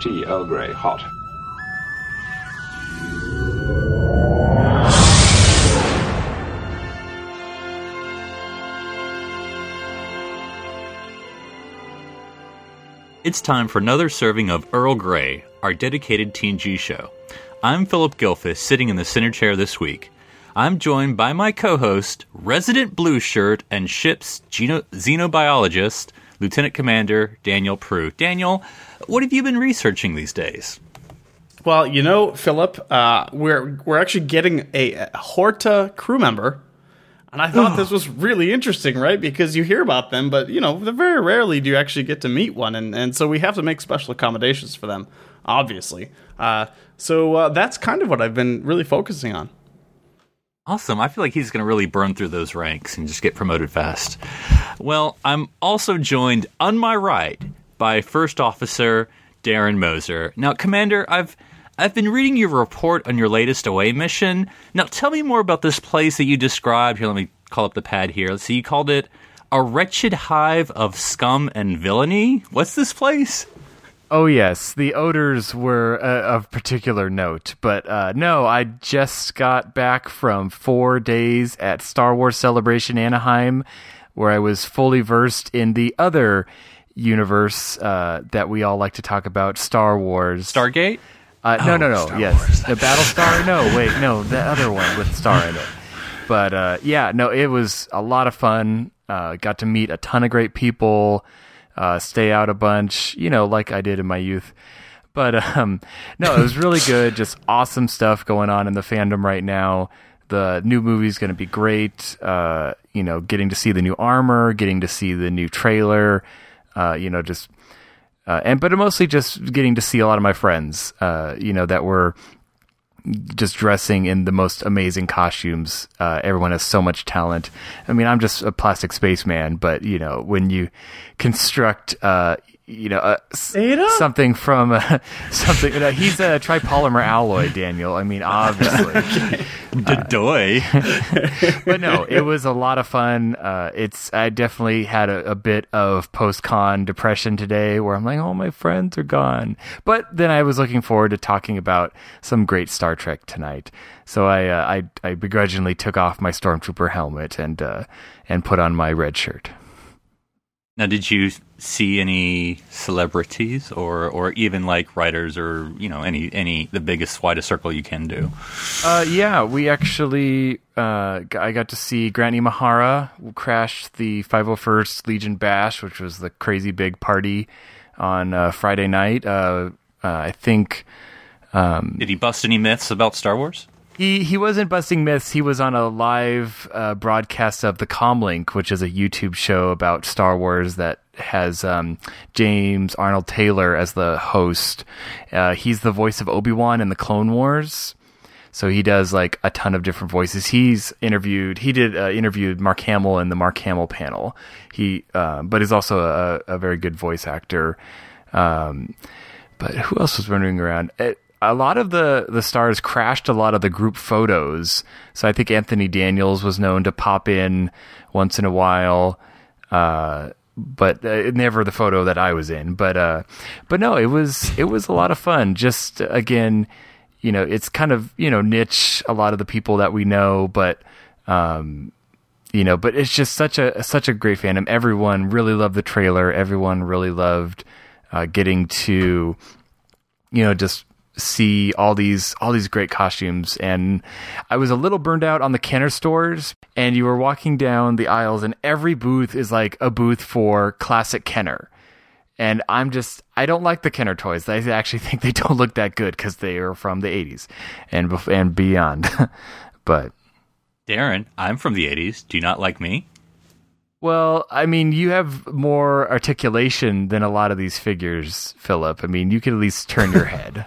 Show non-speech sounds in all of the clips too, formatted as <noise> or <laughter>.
Tea Earl Grey, hot. It's time for another serving of Earl Grey, our dedicated TNG show. I'm Phillip Gilfus, sitting in the center chair this week. I'm joined by my co host, resident blue shirt and ship's geno- xenobiologist, Lieutenant Commander Daniel Proulx. Daniel, what have you been researching these days? Well, you know, Phillip, uh, we're we're actually getting a, a Horta crew member, and I thought this was really interesting, right? Because you hear about them, but you know, very rarely do you actually get to meet one, and and so we have to make special accommodations for them, obviously. Uh, so uh, that's kind of what I've been really focusing on. Awesome. I feel like he's going to really burn through those ranks and just get promoted fast. Well, I'm also joined on my right by First Officer Darren Moser. Now, Commander, I've I've been reading your report on your latest away mission. Now, tell me more about this place that you described. Here, let me call up the pad here. Let's see. You called it a wretched hive of scum and villainy. What's this place? Oh yes, the odors were uh, of particular note, but uh, no, I just got back from four days at Star Wars Celebration Anaheim, where I was fully versed in the other universe uh, that we all like to talk about, Star Wars. Stargate? Uh, no, Oh, no, no. Star yes, Wars. the Battlestar. No, wait, no, the other one with Star in it. But uh, yeah, no, it was a lot of fun. Uh, got to meet a ton of great people. Uh, stay out a bunch, you know, like I did in my youth. But um, no, it was really good. Just <laughs> awesome stuff going on in the fandom right now. The new movie is going to be great. Uh, you know, getting to see the new armor, getting to see the new trailer. Uh, you know, just uh, and but mostly just getting to see a lot of my friends, uh, you know, that were just dressing in the most amazing costumes. Uh, everyone has so much talent. I mean, I'm just a plastic spaceman, but you know, when you construct, uh, you know, uh, something from uh, <laughs> something, you know, he's a tripolymer alloy, Daniel. I mean, obviously <laughs> Doy. <laughs> but no, it was a lot of fun. Uh, it's I definitely had a, a bit of post con depression today, where I'm like, oh, my friends are gone. But then I was looking forward to talking about some great Star Trek tonight. So I uh, I, I begrudgingly took off my stormtrooper helmet and uh, and put on my red shirt. Now, did you see any celebrities, or or even like writers, or you know, any any the biggest widest circle you can do? Uh, yeah, we actually, uh, I got to see Grant Imahara crash the 501st Legion Bash, which was the crazy big party on uh, Friday night. Uh, uh, I think Did he bust any myths about Star Wars? He he wasn't busting myths. He was on a live uh, broadcast of the Comlink, which is a YouTube show about Star Wars that has um, James Arnold Taylor as the host. Uh, he's the voice of Obi Wan in the Clone Wars. So he does like a ton of different voices. He's interviewed. He did uh, interviewed Mark Hamill in the Mark Hamill panel. He, uh, but he's also a, a very good voice actor. Um, but who else was running around? It, a lot of the the stars crashed a lot of the group photos. So I think Anthony Daniels was known to pop in once in a while. Uh, but uh, never the photo that I was in. But uh, but no, it was it was a lot of fun. Just again, you know, it's kind of you know niche. A lot of the people that we know, but um, you know, but it's just such a such a great fandom. Everyone really loved the trailer. Everyone really loved uh, getting to you know just see all these all these great costumes and I was a little burned out on the Kenner stores and you were walking down the aisles and every booth is like a booth for classic Kenner. And I'm just I don't like the Kenner toys. I actually <laughs> think they don't look that good cuz they are from the 80s and and beyond. <laughs> but Darren, I'm from the '80s. Do you not like me? Well, I mean, you have more articulation than a lot of these figures, Phillip. I mean, you could at least turn your <laughs> head.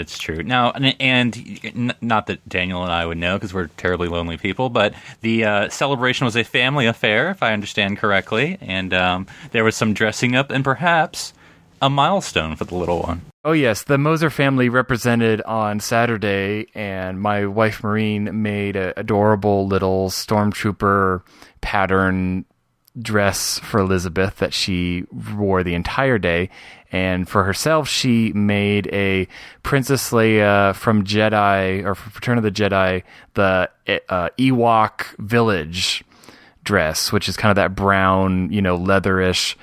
That's true. Now, and, and not that Daniel and I would know because we're terribly lonely people, but the uh, celebration was a family affair, if I understand correctly, and um, there was some dressing up and perhaps a milestone for the little one. Oh yes, the Moser family represented on Saturday, and my wife Maureen made an adorable little stormtrooper pattern dress for Elizabeth that she wore the entire day. And for herself, she made a Princess Leia from Jedi or from Return of the Jedi, the uh, Ewok village dress, which is kind of that brown, you know, leatherish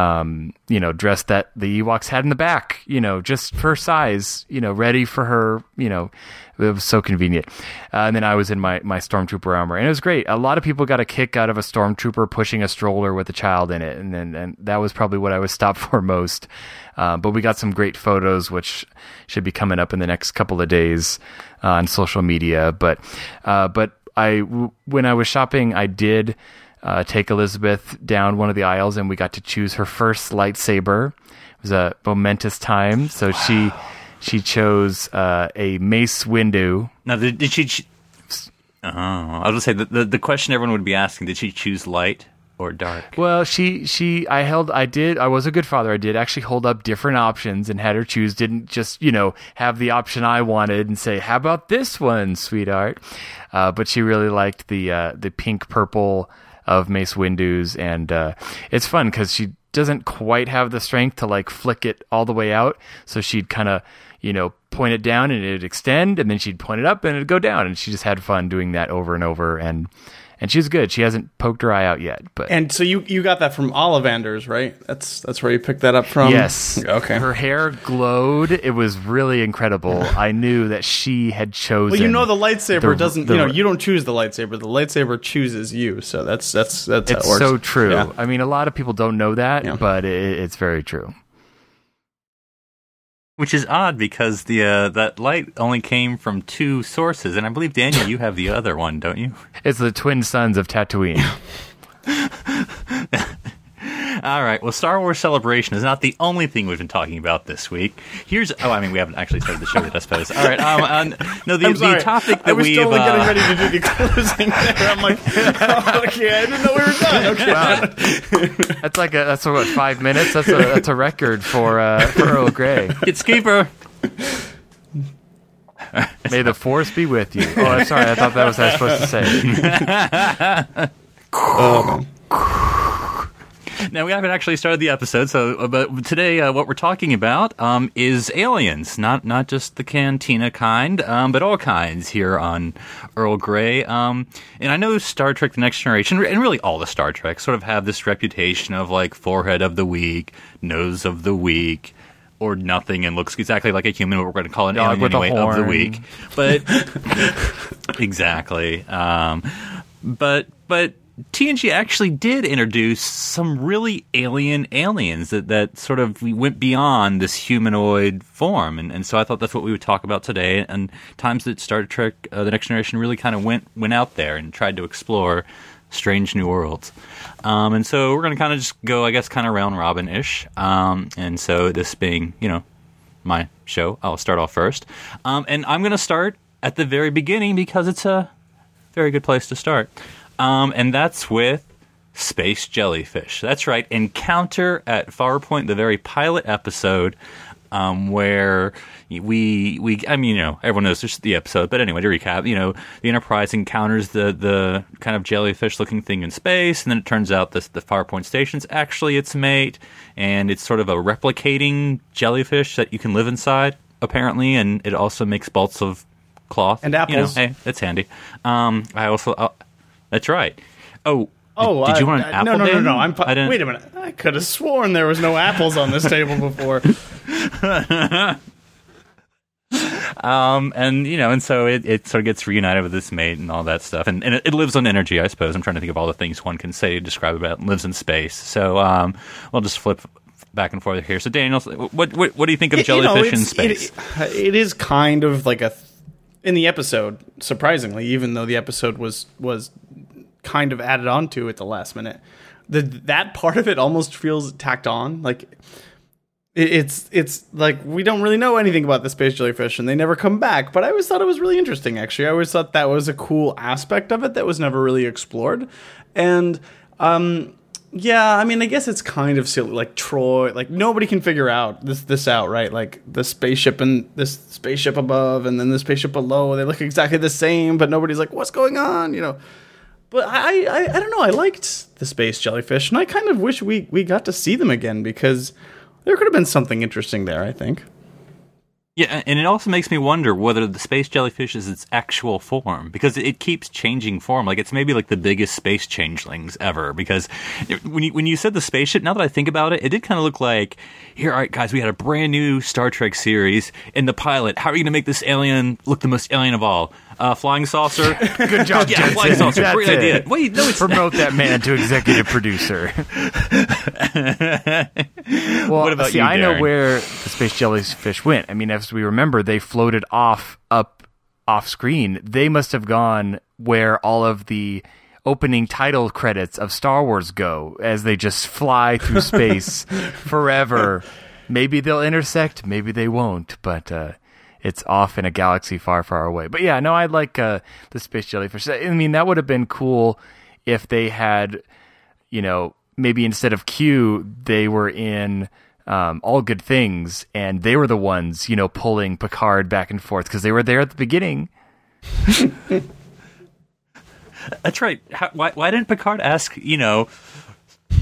um, you know, dress that the Ewoks had in the back, you know, just for size, you know, ready for her, you know, it was so convenient. Uh, and then I was in my, my Stormtrooper armor and it was great. A lot of people got a kick out of a Stormtrooper pushing a stroller with a child in it. And then, and that was probably what I was stopped <laughs> for most. Uh, but we got some great photos, which should be coming up in the next couple of days uh, on social media. But, uh, but I, when I was shopping, I did, uh, take Elizabeth down one of the aisles, and we got to choose her first lightsaber. It was a momentous time. So wow. she she chose uh, a Mace Windu. Now, did, did she? Ch- oh, I was gonna say the, the the question everyone would be asking: Did she choose light? or dark? Well, she she I held I did I was a good father. I did actually hold up different options and had her choose. Didn't just you know have the option I wanted and say, "How about this one, sweetheart?" Uh, but she really liked the uh, the pink purple of Mace Windu's, and uh, it's fun because she doesn't quite have the strength to like flick it all the way out, so she'd kind of you know point it down and it'd extend, and then she'd point it up and it'd go down, and she just had fun doing that over and over, and and she's good. She hasn't poked her eye out yet, but and so you you got that from Ollivanders, right? That's that's where you picked that up from. Yes. Okay. Her hair glowed. It was really incredible. <laughs> I knew that she had chosen. Well, you know, the lightsaber the, doesn't. The, you know, you don't choose the lightsaber. The lightsaber chooses you. So that's that's that's. It's so true. Yeah. I mean, a lot of people don't know that, yeah. but it, it's very true. Which is odd because the uh, that light only came from two sources, and I believe Daniel, you have the other one, don't you? It's the twin suns of Tatooine. <laughs> All right. Well, Star Wars Celebration is not the only thing we've been talking about this week. Here's oh, I mean, we haven't actually started the show yet, I suppose. All right. Um, um no, the, the topic that I was we totally uh, getting ready to do the closing there. I'm like, oh, okay, I didn't know we were done. Okay. Wow. that's like a that's what five minutes. That's a that's a record for uh, for Earl Grey. It's keeper. May the force be with you. Oh, I'm sorry. I thought that was what I was supposed to say. <laughs> oh, <laughs> now we haven't actually started the episode, so uh, but today uh, what we're talking about um, is aliens, not not just the cantina kind, um, but all kinds here on Earl Grey. Um, and I know Star Trek: The Next Generation, and really all the Star Trek, sort of have this reputation of like forehead of the week, nose of the week or nothing and looks exactly like a human. But we're going to call it Dog alien anyway of the week. But <laughs> exactly. Um, but but TNG actually did introduce some really alien aliens that, that sort of went beyond this humanoid form. And, and so I thought that's what we would talk about today. And times that Star Trek uh, The Next Generation really kind of went, went out there and tried to explore strange new worlds. Um, and so we're going to kind of just go, I guess, kind of round robin ish. Um, and so this being, you know, my show, I'll start off first. Um, and I'm going to start at the very beginning because it's a very good place to start. Um, and that's with Space Jellyfish. That's right, Encounter at Farpoint, the very pilot episode. Um, where we we I mean you know everyone knows this the episode, but anyway to recap, you know the Enterprise encounters the the kind of jellyfish looking thing in space, and then it turns out this the Farpoint station's actually its mate, and it's sort of a replicating jellyfish that you can live inside apparently, and it also makes bolts of cloth and apples. You know, hey, that's handy. Um, I also uh, that's right. Oh, Oh, did, did you want an apple? No, no, no, no. I'm. I wait a minute. I could have sworn there was no apples on this table before. <laughs> um, and you know, and so it, it sort of gets reunited with this mate and all that stuff, and, and it, it, lives on energy, I suppose. I'm trying to think of all the things one can say to describe about it. lives in space. So um, we'll just flip back and forth here. So Daniel, what what, what do you think of jellyfish you know, in space? It, it is kind of like a in the episode, surprisingly, even though the episode was was kind of added on to at the last minute. The that part of it almost feels tacked on. Like it, it's it's like we don't really know anything about the space jellyfish, and they never come back. But I always thought it was really interesting. Actually, I always thought that was a cool aspect of it that was never really explored, and um. Yeah, I mean, I guess it's kind of silly. Like Troi, like nobody can figure out this this out, right? Like the spaceship and this spaceship above, and then the spaceship below. They look exactly the same, but nobody's like, "What's going on?" You know. But I, I, I don't know. I liked the space jellyfish, and I kind of wish we we got to see them again because there could have been something interesting there. I think. Yeah, and it also makes me wonder whether the space jellyfish is its actual form because it keeps changing form. Like it's maybe like the biggest space changelings ever. Because when you when you said the spaceship, now that I think about it, it did kind of look like here, all right, guys, we had a brand new Star Trek series in the pilot. How are you going to make this alien look the most alien of all? Uh, flying saucer. <laughs> Good job, Yeah, Jensen. flying saucer. That's Great it. idea. Wait, no, it's Promote that man to executive producer. <laughs> well, What about see, you, I know where the space jellyfish went. I mean, as we remember, they floated off up off screen. They must have gone where all of the opening title credits of Star Wars go, as they just fly through <laughs> space forever. Maybe they'll intersect, maybe they won't, but uh, it's off in a galaxy far, far away. But yeah, no, I like uh, the space jellyfish. I mean, that would have been cool if they had you know, maybe instead of Q, they were in um, All Good Things, and they were the ones, you know, pulling Picard back and forth because they were there at the beginning. <laughs> That's right. How, why, why didn't Picard ask, you know,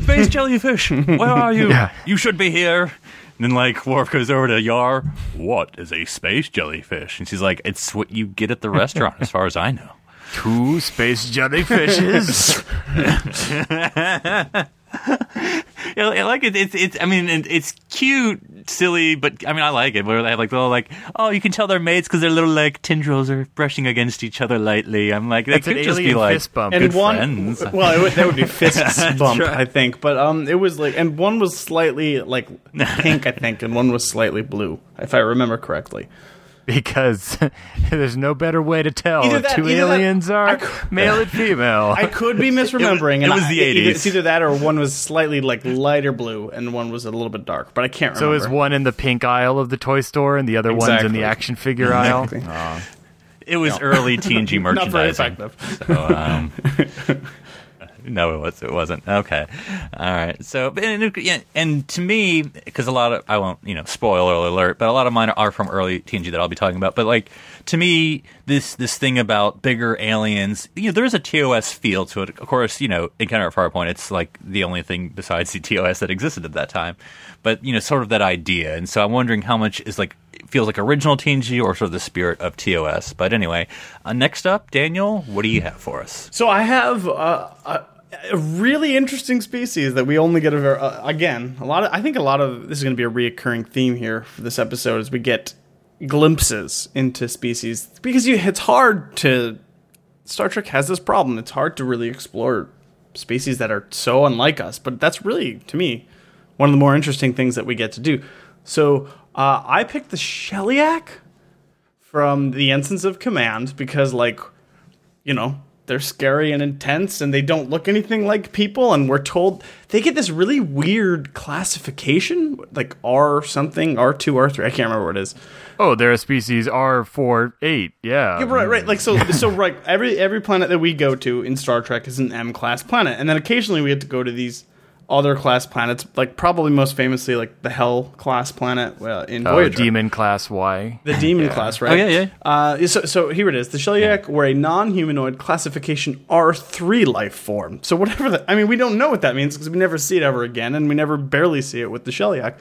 space jellyfish, where are you? <laughs> Yeah. You should be here. And then, like, Worf goes over to Yar. What is a space jellyfish? And she's like, it's what you get at the restaurant, as far as I know. Two space jellyfishes. <laughs> Yeah, I like it. It's, it's. I mean, it's cute, silly, but I mean, I like it. Where they have like little, like, oh, you can tell they're mates because their little like tendrils are brushing against each other lightly. I'm like, they That's could an just be like fist bump. good and one, friends. <laughs> well, it would, that would be <laughs> fists bump, right. I think. But um, it was like, and one was slightly like <laughs> pink, I think, and one was slightly blue, if I remember correctly. Because <laughs> there's no better way to tell Either if that- two either that- aliens are cou- male and <laughs> female. I could be <laughs> misremembering. it and was I- the either- 80s. It's either that or one was slightly like lighter blue and one was a little bit dark, but I can't remember. so remember. is one in the pink aisle of the toy store, and the other one's in the action figure aisle. Exactly. it was early TNG not very merchandising. effective. So, um, <laughs> no, it was. It wasn't. Okay. All right. So, and, and to me, because a lot of I won't, you know, spoiler alert, but a lot of mine are from early TNG that I'll be talking about. But like to me, this this thing about bigger aliens, you know, there is a TOS feel to it. Of course, you know, Encounter at Farpoint, it's like the only thing besides the <laughs> TOS that existed at that time. But you know, sort of that idea, and so I'm wondering how much is like feels like original TNG or sort of the spirit of TOS. But anyway, uh, next up, Daniel, what do you have for us? So I have uh, a, really interesting species that we only get a ver- uh, again a lot of. I think a lot of this is going to be a reoccurring theme here for this episode as we get glimpses into species because you, it's hard to. Star Trek has this problem. It's hard to really explore species that are so unlike us, but that's really to me one of the more interesting things that we get to do. So uh, I picked the Sheliak from the Ensigns of Command because, like, you know, they're scary and intense and they don't look anything like people. And we're told they get this really weird classification, like R something, R2, R3. I can't remember what it is. Oh, they're a species R four eight. Yeah. Yeah, right, right. Like so, so <laughs> right. Every every planet that we go to in Star Trek is an M class planet, and then occasionally we get to go to these other class planets. Like probably most famously, like the Hell class planet uh, in Oh, Voyager. demon class Y. The demon class, right? Oh, yeah, yeah. Uh, so, so here it is. The Sheliak were a non-humanoid classification R3 life form. So whatever that, I mean, we don't know what that means because we never see it ever again, and we never barely see it with the Sheliak.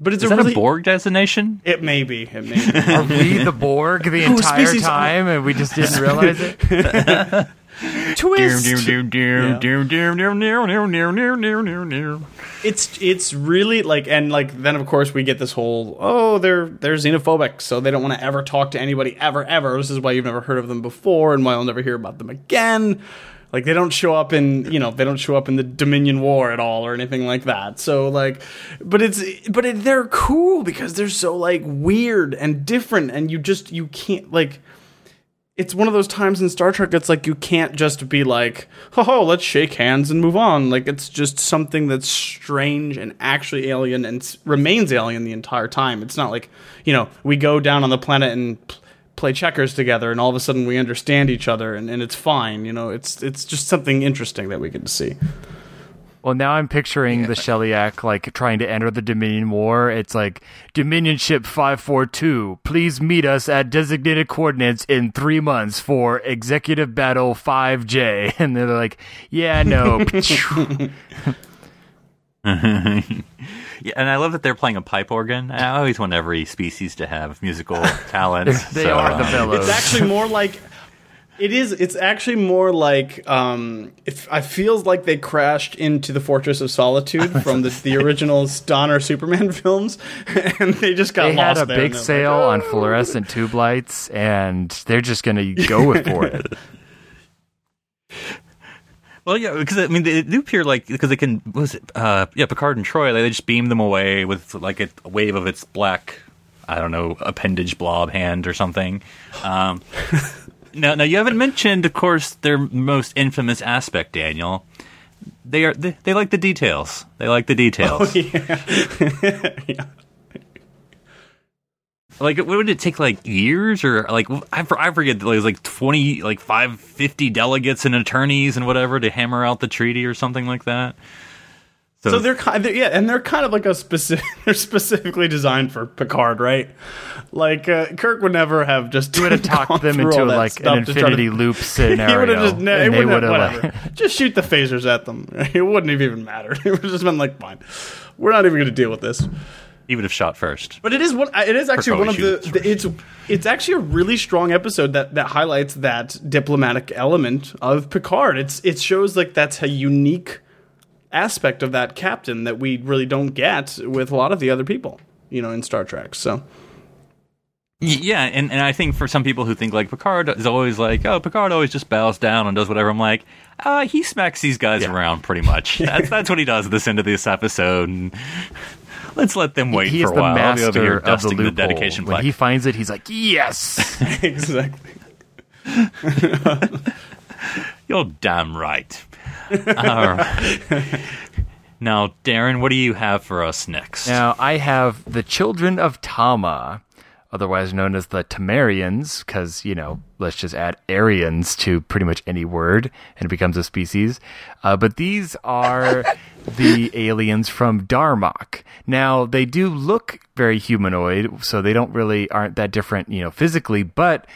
But it's Is a that really a Borg designation? It may be. It may be. Are we the Borg the <laughs> entire species- time and we just didn't <laughs> realize it? <laughs> Twist. it's it's really like and like then of course we get this whole oh they're they're xenophobic so they don't want to ever talk to anybody ever ever this is why you've never heard of them before and why you'll never hear about them again like they don't show up in you know they don't show up in the dominion war at all or anything like that so like but it's but it, they're cool because they're so like weird and different and you just you can't like it's one of those times in Star Trek it's like you can't just be like, oh, let's shake hands and move on. Like it's just something that's strange and actually alien and remains alien the entire time. It's not like, you know, we go down on the planet and play checkers together and all of a sudden we understand each other and, and it's fine. You know, it's it's just something interesting that we get to see. Well, now I'm picturing the Sheliak like trying to enter the Dominion War. It's like Dominion ship 542, please meet us at designated coordinates in three months for executive battle 5J. <laughs> And they're like, yeah, no. Yeah, <laughs> and I love that they're playing a pipe organ. I always want every species to have musical talents. <laughs> they so, are the um, bellows. It's actually more like it is. It's actually more like um, it, I feels like they crashed into the Fortress of Solitude <laughs> from the, the original Donner Superman <laughs> films, and they just got they had a there, big and they're like, sale on fluorescent tube lights, and they're just going <laughs> to go with for it. Well, yeah, because I mean they do appear like because they can what was it uh, yeah Picard and Troi like, they just beam them away with like a, a wave of its black I don't know appendage blob hand or something. Um, now, now you haven't mentioned, of course, their most infamous aspect, Daniel. They are they, they like the details. They like the details. Oh, yeah. <laughs> Like, what would it take? Like years, or like I, for- I forget. It was like twenty, like five fifty delegates and attorneys and whatever to hammer out the treaty or something like that. So they're kind, of, yeah, and they're kind of like a specific. <laughs> They're specifically designed for Picard, right? Like uh, Kirk would never have just would have <laughs> talked them into like an infinity loop <laughs> He scenario. would have just no, they wouldn't have, like- just shoot the phasers at them. It wouldn't have even mattered. It would have just been like, fine, we're not even going to deal with this. he would have shot first. But it is one. It is actually one of the, the. It's it's actually a really strong episode that that highlights that diplomatic element of Picard. It's it shows like that's a unique aspect of that captain that we really don't get with a lot of the other people. You know, in Star Trek. So Yeah, and, and I think for some people who think like Picard is always like, oh, Picard always just bows down and does whatever. I'm like, uh, he smacks these guys around pretty much. <laughs> That's that's what he does at this end of this episode. And let's let them wait He's for a the while. I'll be over master here of the dusting the, loophole. dedication when plaque. he finds it, he's like, "Yes." <laughs> <laughs> exactly. You're damn right. All right. Now, Darren, what do you have for us next? now I have the children of Tama, otherwise known as the Tamarians, because you know, let's just add Aryans to pretty much any word, and it becomes a species. Uh, but these are <laughs> the aliens from Darmok. Now they do look very humanoid, so they don't really aren't that different, you know, physically, but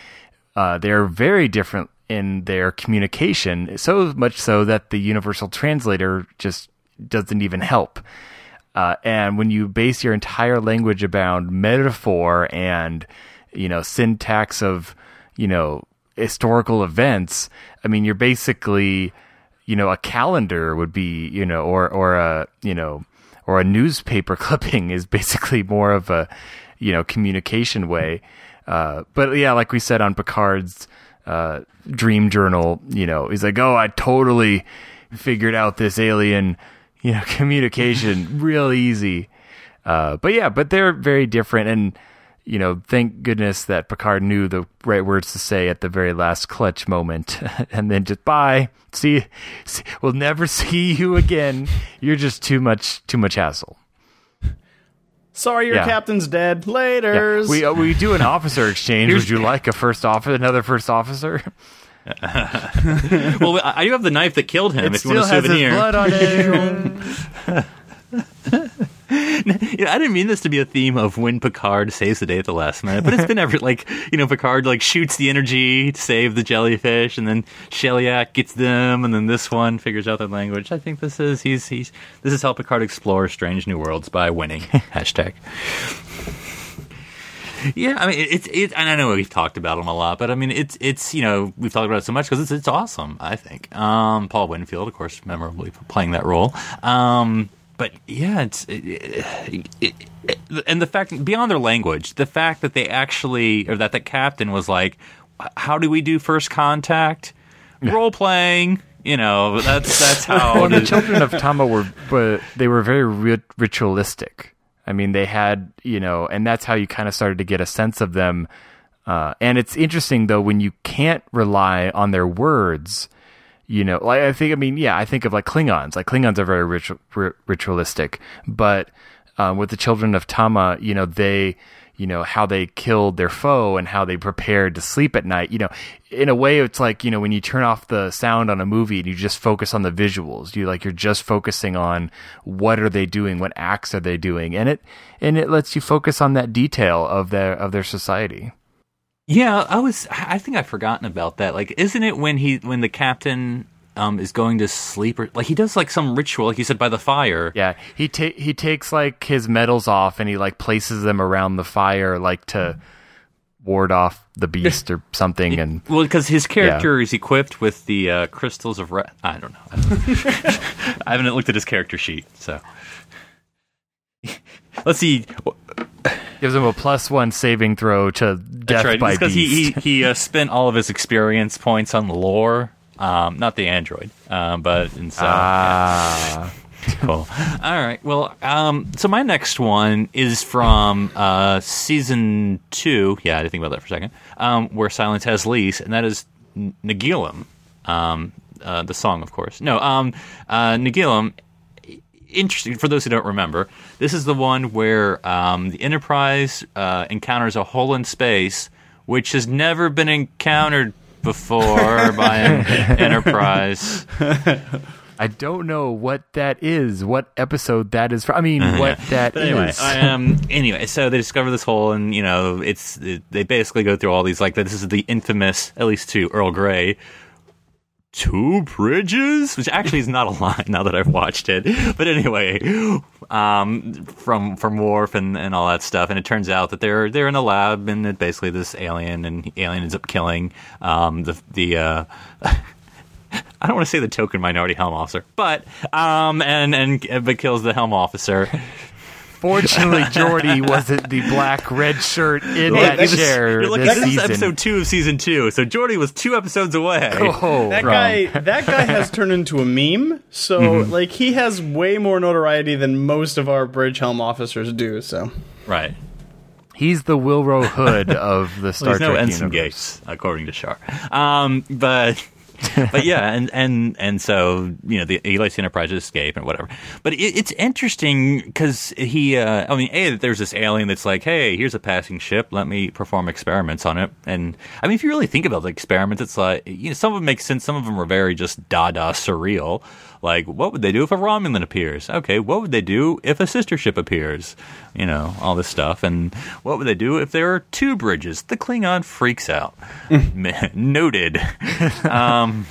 uh, they're very different in their communication, so much so that the universal translator just doesn't even help. Uh, and when you base your entire language around metaphor and you know syntax of you know historical events, I mean, you're basically you know a calendar would be you know or or a you know or a newspaper <laughs> clipping is basically more of a you know communication way. Uh, but yeah, like we said on Picard's uh, dream journal, you know, he's like, "Oh, I totally figured out this alien, you know, <laughs> communication real easy." Uh, but yeah, but they're very different, and you know, thank goodness that Picard knew the right words to say at the very last clutch moment, <laughs> and then just bye. See, see, we'll never <laughs> see you again. You're just too much, too much hassle. Sorry, your Yeah. captain's dead. Yeah. We uh, we do an officer <laughs> exchange. Would you like a first officer, another first officer? <laughs> well, I I do have the knife that killed him. It if you want a still has his souvenir, blood on it. <laughs> Yeah, I didn't mean this to be a theme of when Picard saves the day at the last minute, but it's been every like you know Picard like shoots the energy to save the jellyfish, and then Sheliak gets them, and then this one figures out their language. I think this is he's he's this is how Picard explores strange new worlds by winning. <laughs> Hashtag. Yeah, I mean it's it, and I know we've talked about him a lot, but I mean it's it's you know we've talked about it so much because it's it's awesome. I think um, Paul Winfield, of course, memorably playing that role. Um, but yeah, it's it, it, it, and the fact beyond their language, the fact that they actually or that the captain was like, "How do we do first contact?" Role playing, you know, that's that's how. <laughs> well, the children of Tama were, but they were very rit- ritualistic. I mean, they had, you know, and that's how you kind of started to get a sense of them Uh, and it's interesting though when you can't rely on their words. You know, like I think, I mean, yeah, I think of like Klingons. Like Klingons are very ritu- ri- ritualistic, but um, with the children of Tama, you know, they, you know, how they killed their foe and how they prepared to sleep at night. You know, in a way, it's like you know when you turn off the sound on a movie and you just focus on the visuals. You like you're just focusing on what are they doing, what acts are they doing, and it and it lets you focus on that detail of their of their society. Yeah, I was. I think I've forgotten about that. Like, isn't it when he when the captain um is going to sleep or like he does like some ritual, like you said, by the fire. Yeah, he ta- he takes like his medals off and he like places them around the fire, like to ward off the beast or <laughs> something. And Well, because his character is equipped with the uh, crystals of. Re- I don't know. I, don't know. I haven't looked at his character sheet, so <laughs> let's see. <laughs> gives him a plus one saving throw to death right. by because he he, he uh, spent all of his experience points on lore, um, not the android, um, but and so Ah, cool. All right. Well, um, so my next one is from uh, season two. Yeah, I didn't think about that for a second. Um, where silence has lease, and that is Nagilum. Um, uh, the song, of course. No, um, uh, Nagilum. Interesting for those who don't remember. This is the one where um, the Enterprise uh, encounters a hole in space, which has never been encountered before <laughs> by an Enterprise. I don't know what that is. What episode that is from? I mean, <laughs> what that Uh-huh. But anyway, is. um, anyway, so they discover this hole, and you know, it's it, they basically go through all these like this is the infamous, at least to Earl Grey, two bridges, which actually is not a line now that I've watched it. But anyway, um, from from Worf and, and all that stuff, and it turns out that they're they're in a lab, and it basically this alien, and alien ends up killing um, the the. Uh, <laughs> I don't want to say the token minority helm officer, but um, and and but kills the helm officer. Fortunately, <laughs> Geordi wasn't the black red shirt in Hey, that that's- chair You're looking this at this is season. episode two of season two, so Geordi was two episodes away. <laughs> oh, That from- guy, that guy has <laughs> turned into a meme. So, like, he has way more notoriety than most of our bridge helm officers do. So, Right. He's the Willrow Hood of the Star There's no Trek Ensign universe. Gates, according to Shar. Um, but <laughs> but yeah, and and and so you know the he lets the Enterprise escape and whatever. But it, it's interesting because he, uh, I mean, a there's this alien that's like, hey, here's a passing ship, let me perform experiments on it. And I mean, if you really think about the experiments, it's like you know some of them make sense, some of them are very just Dada surreal. Like, what would they do if a Romulan appears? Okay, what would they do if a sister ship appears? You know, all this stuff. And what would they do if there are two bridges? The Klingon freaks out. <laughs> Noted. <laughs> Um,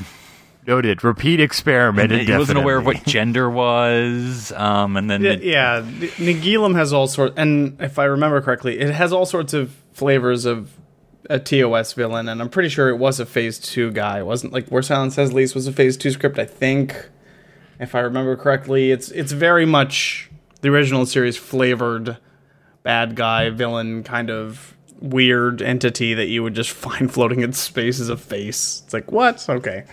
Noted. Repeat experiment. he wasn't aware of what gender was. Um, and then yeah, the- yeah Nagilum has all sorts, and if I remember correctly, it has all sorts of flavors of a TOS villain, and I'm pretty sure it was a Phase Two guy. It wasn't like Where Silence Has Lease was a Phase Two script, I think. If I remember correctly, it's it's very much the original series flavored bad guy villain kind of weird entity that you would just <laughs> find floating in space as a face. It's like what? Okay.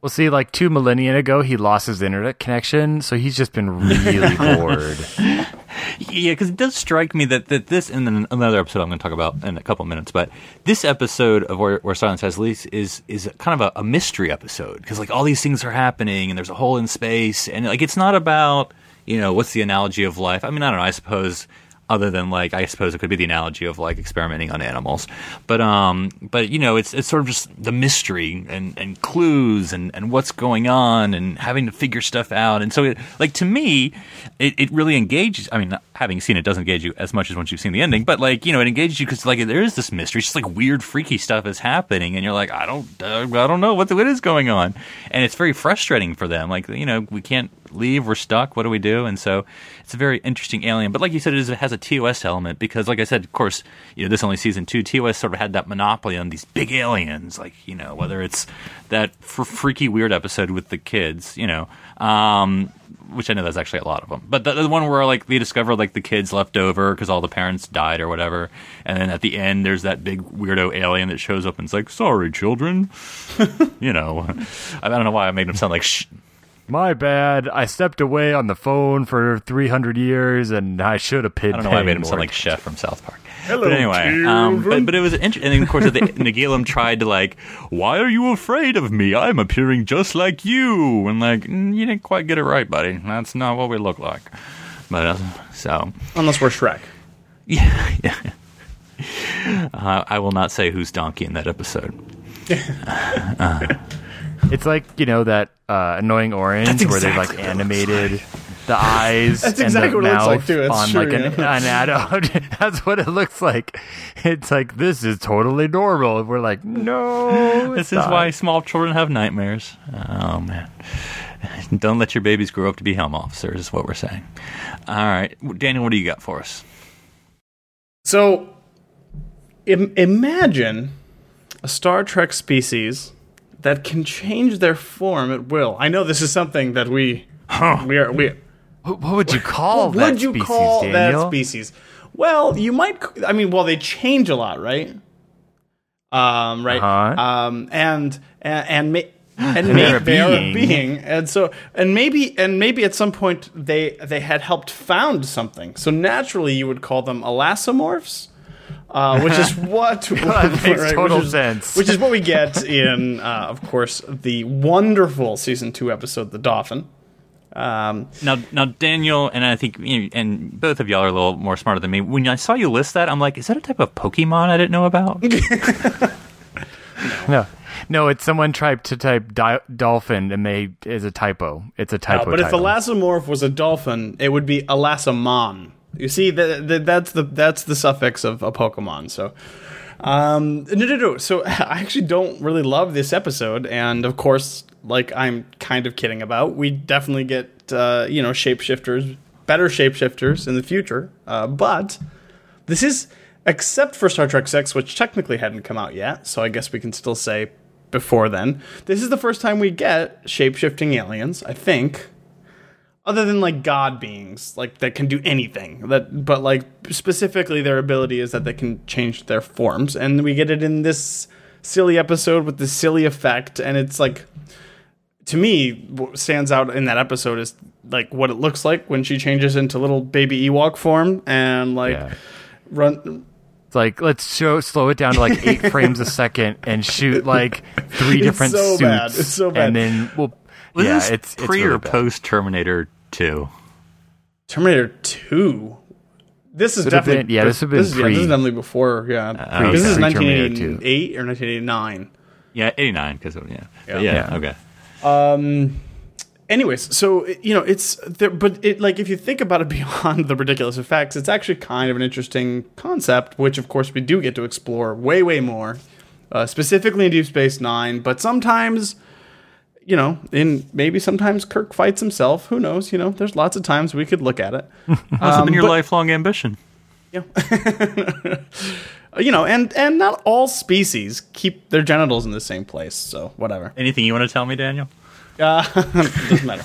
Well, see, like two millennia ago, he lost his internet connection, so he's just been really <laughs> bored. Yeah, because it does strike me that, that this, and then another episode I'm going to talk about in a couple minutes, but this episode of Where, Where Silence Has Lease is is kind of a, a mystery episode because like all these things are happening and there's a hole in space and like it's not about you know what's the analogy of life. I mean, I don't know. I suppose other than like I suppose it could be the analogy of like experimenting on animals, but um, but you know it's it's sort of just the mystery and and clues and and what's going on and having to figure stuff out, and so it like to me, it, it really engages. I mean, having seen it doesn't engage you as much as once you've seen the ending, but like you know it engages you because like there is this mystery, it's just like weird freaky stuff is happening, and you're like I don't uh, I don't know what the, what is going on, and it's very frustrating for them. Like you know we can't leave, we're stuck. What do we do? And so it's a very interesting alien. But like you said, it, is, it has a TOS element because, like I said, of course, you know, this only season two. TOS sort of had that monopoly on these big aliens, like you know, whether it's that fr- freaky weird episode with the kids, you know. Um, which I know there's actually a lot of them, but the, the one where like they discover like the kids left over because all the parents died or whatever, and then at the end there's that big weirdo alien that shows up and it's like, "Sorry, children," <laughs> you know. I don't know why I made him sound like sh- My bad. I stepped away on the phone for 300 years, and I should have paid. I don't know why I made him sound like Chef from South Park. Hello, but anyway, um, but, but it was interesting. And of course, the, <laughs> Nagilum tried to like, "Why are you afraid of me? I'm appearing just like you." And like, "Mm, you didn't quite get it right, buddy. That's not what we look like. But uh, so, Unless we're Shrek. <laughs> yeah, yeah. Uh, I will not say who's donkey in that episode. <laughs> It's like you know that uh, annoying orange That's where they exactly like animated the eyes That's and exactly the what it looks mouth like, too. It's on true, like an, yeah. an adult. <laughs> That's what it looks like. It's like this is totally normal. And we're like, no. This it's is not. why small children have nightmares. Oh man. Don't let your babies grow up to be helm officers, is what we're saying. All right. Daniel, what do you got for us? So, Im- imagine a Star Trek species that can change their form at will. I know this is something that we we are we. What, what would you call What that would you species, call Daniel? that species? Well, you might. I mean, well, they change a lot, right? Um, right. Uh-huh. Um, and and and. Ma- <gasps> and They're maybe they are a being. being, and so and maybe and maybe at some point they they had helped found something. So naturally, you would call them elastomorphs, uh, which is <laughs> what That makes <laughs> right, total which is, sense. Which is what we get in, uh, of course, the wonderful season two episode, "The Dauphin." Um, Now, now, Daniel, and I think, you know, and both of y'all are a little more smarter than me. When I saw you list that, I'm like, is that a type of Pokemon I didn't know about? <laughs> No, no, it's someone tried to type di- dolphin and they is a typo. It's a typo. Uh, but if title. allasomorph was a dolphin, it would be elasomon. You see, that that that's the that's the suffix of a Pokemon. So, um, no, no, no. So <laughs> I actually don't really love this episode, and of course, like I'm kind of kidding about, we definitely get uh, you know shapeshifters, better shapeshifters in the future. Uh, but this is except for Star Trek Six, which technically hadn't come out yet, so I guess we can still say before then. This is the first time we get shape-shifting aliens, I think. Other than like god beings, like that can do anything. That but like specifically their ability is that they can change their forms. And we get it in this silly episode with the silly effect, and it's like to me what stands out in that episode is like what it looks like when she changes into little baby Ewok form and like Yeah. run It's like let's show slow it down to like eight <laughs> frames a second and shoot like three It's different so suits. bad. It's so bad. And then we'll Was yeah, it's it's pre really or bad. post Terminator 2? Terminator Two. This is Would have definitely been- yeah, this would have been is, yeah, this is definitely before. Yeah, okay. this is Pre-Terminator 1988 or 1989. Yeah, 89, because, yeah. Yeah. But yeah, Yeah. okay. anyways so you know it's there but it like if you think about it <laughs> beyond the ridiculous effects it's actually kind of an interesting concept which of course we do get to explore way way more uh, specifically in deep space nine but sometimes you know in maybe sometimes kirk fights himself who knows you know there's lots of times we could look at it <laughs> Must have been your but- lifelong ambition. yeah. <laughs> you know and and not all species keep their genitals in the same place so whatever Anything you want to tell me, Daniel? uh, <laughs> doesn't matter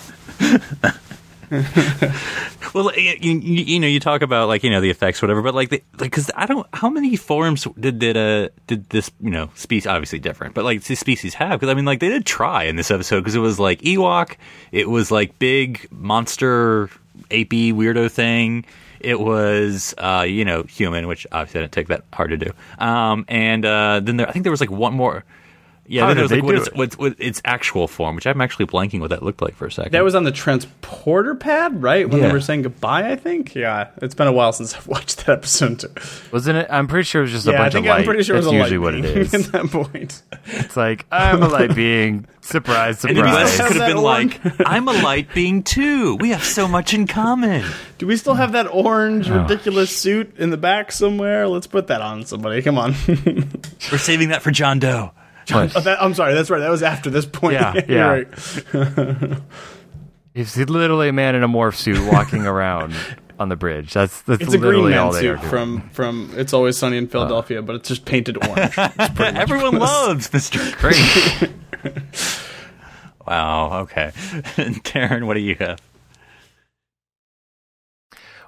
<laughs> Well, you, you, know, you talk about like you know the effects, whatever, but like, the, like, because I don't, how many forms did did uh did this you know species obviously different, but like this species have? Because I mean, like they did try in this episode because it was like Ewok, it was like big monster apey weirdo thing. It was, uh, you know, human, which obviously didn't take that hard to do. Um, and uh, then there, I think there was like one more. Yeah, How then there was like they what do its, what, what its actual form, which I'm actually blanking what that looked like for a second. That was on the transporter pad, right? When Yeah. they were saying goodbye, I think. Yeah, it's been a while since I've <laughs> watched that episode. Too. Wasn't it? I'm pretty sure it was just a yeah, I bunch think of light. I'm pretty sure it was a usually light what it being <laughs> is. at that point. It's like I'm a light being. Surprise, surprise. have could have been like, <laughs> "I'm a light being too. We have so much in common." Do we still have that orange, Oh. ridiculous suit in the back somewhere? Let's put that on somebody. Come on. We're saving that for John Doe. Oh, that- I'm sorry. That's right. That was after this point. Yeah, <laughs> yeah. right. It's literally a man in a morph suit walking around on the bridge. That's that's It's a green literally man all they are suit doing. from from It's Always Sunny in uh. Philadelphia, but it's just painted orange. It's pretty much <laughs> Everyone loves Mr. Green. <laughs> wow. Okay, Darren, what do you have?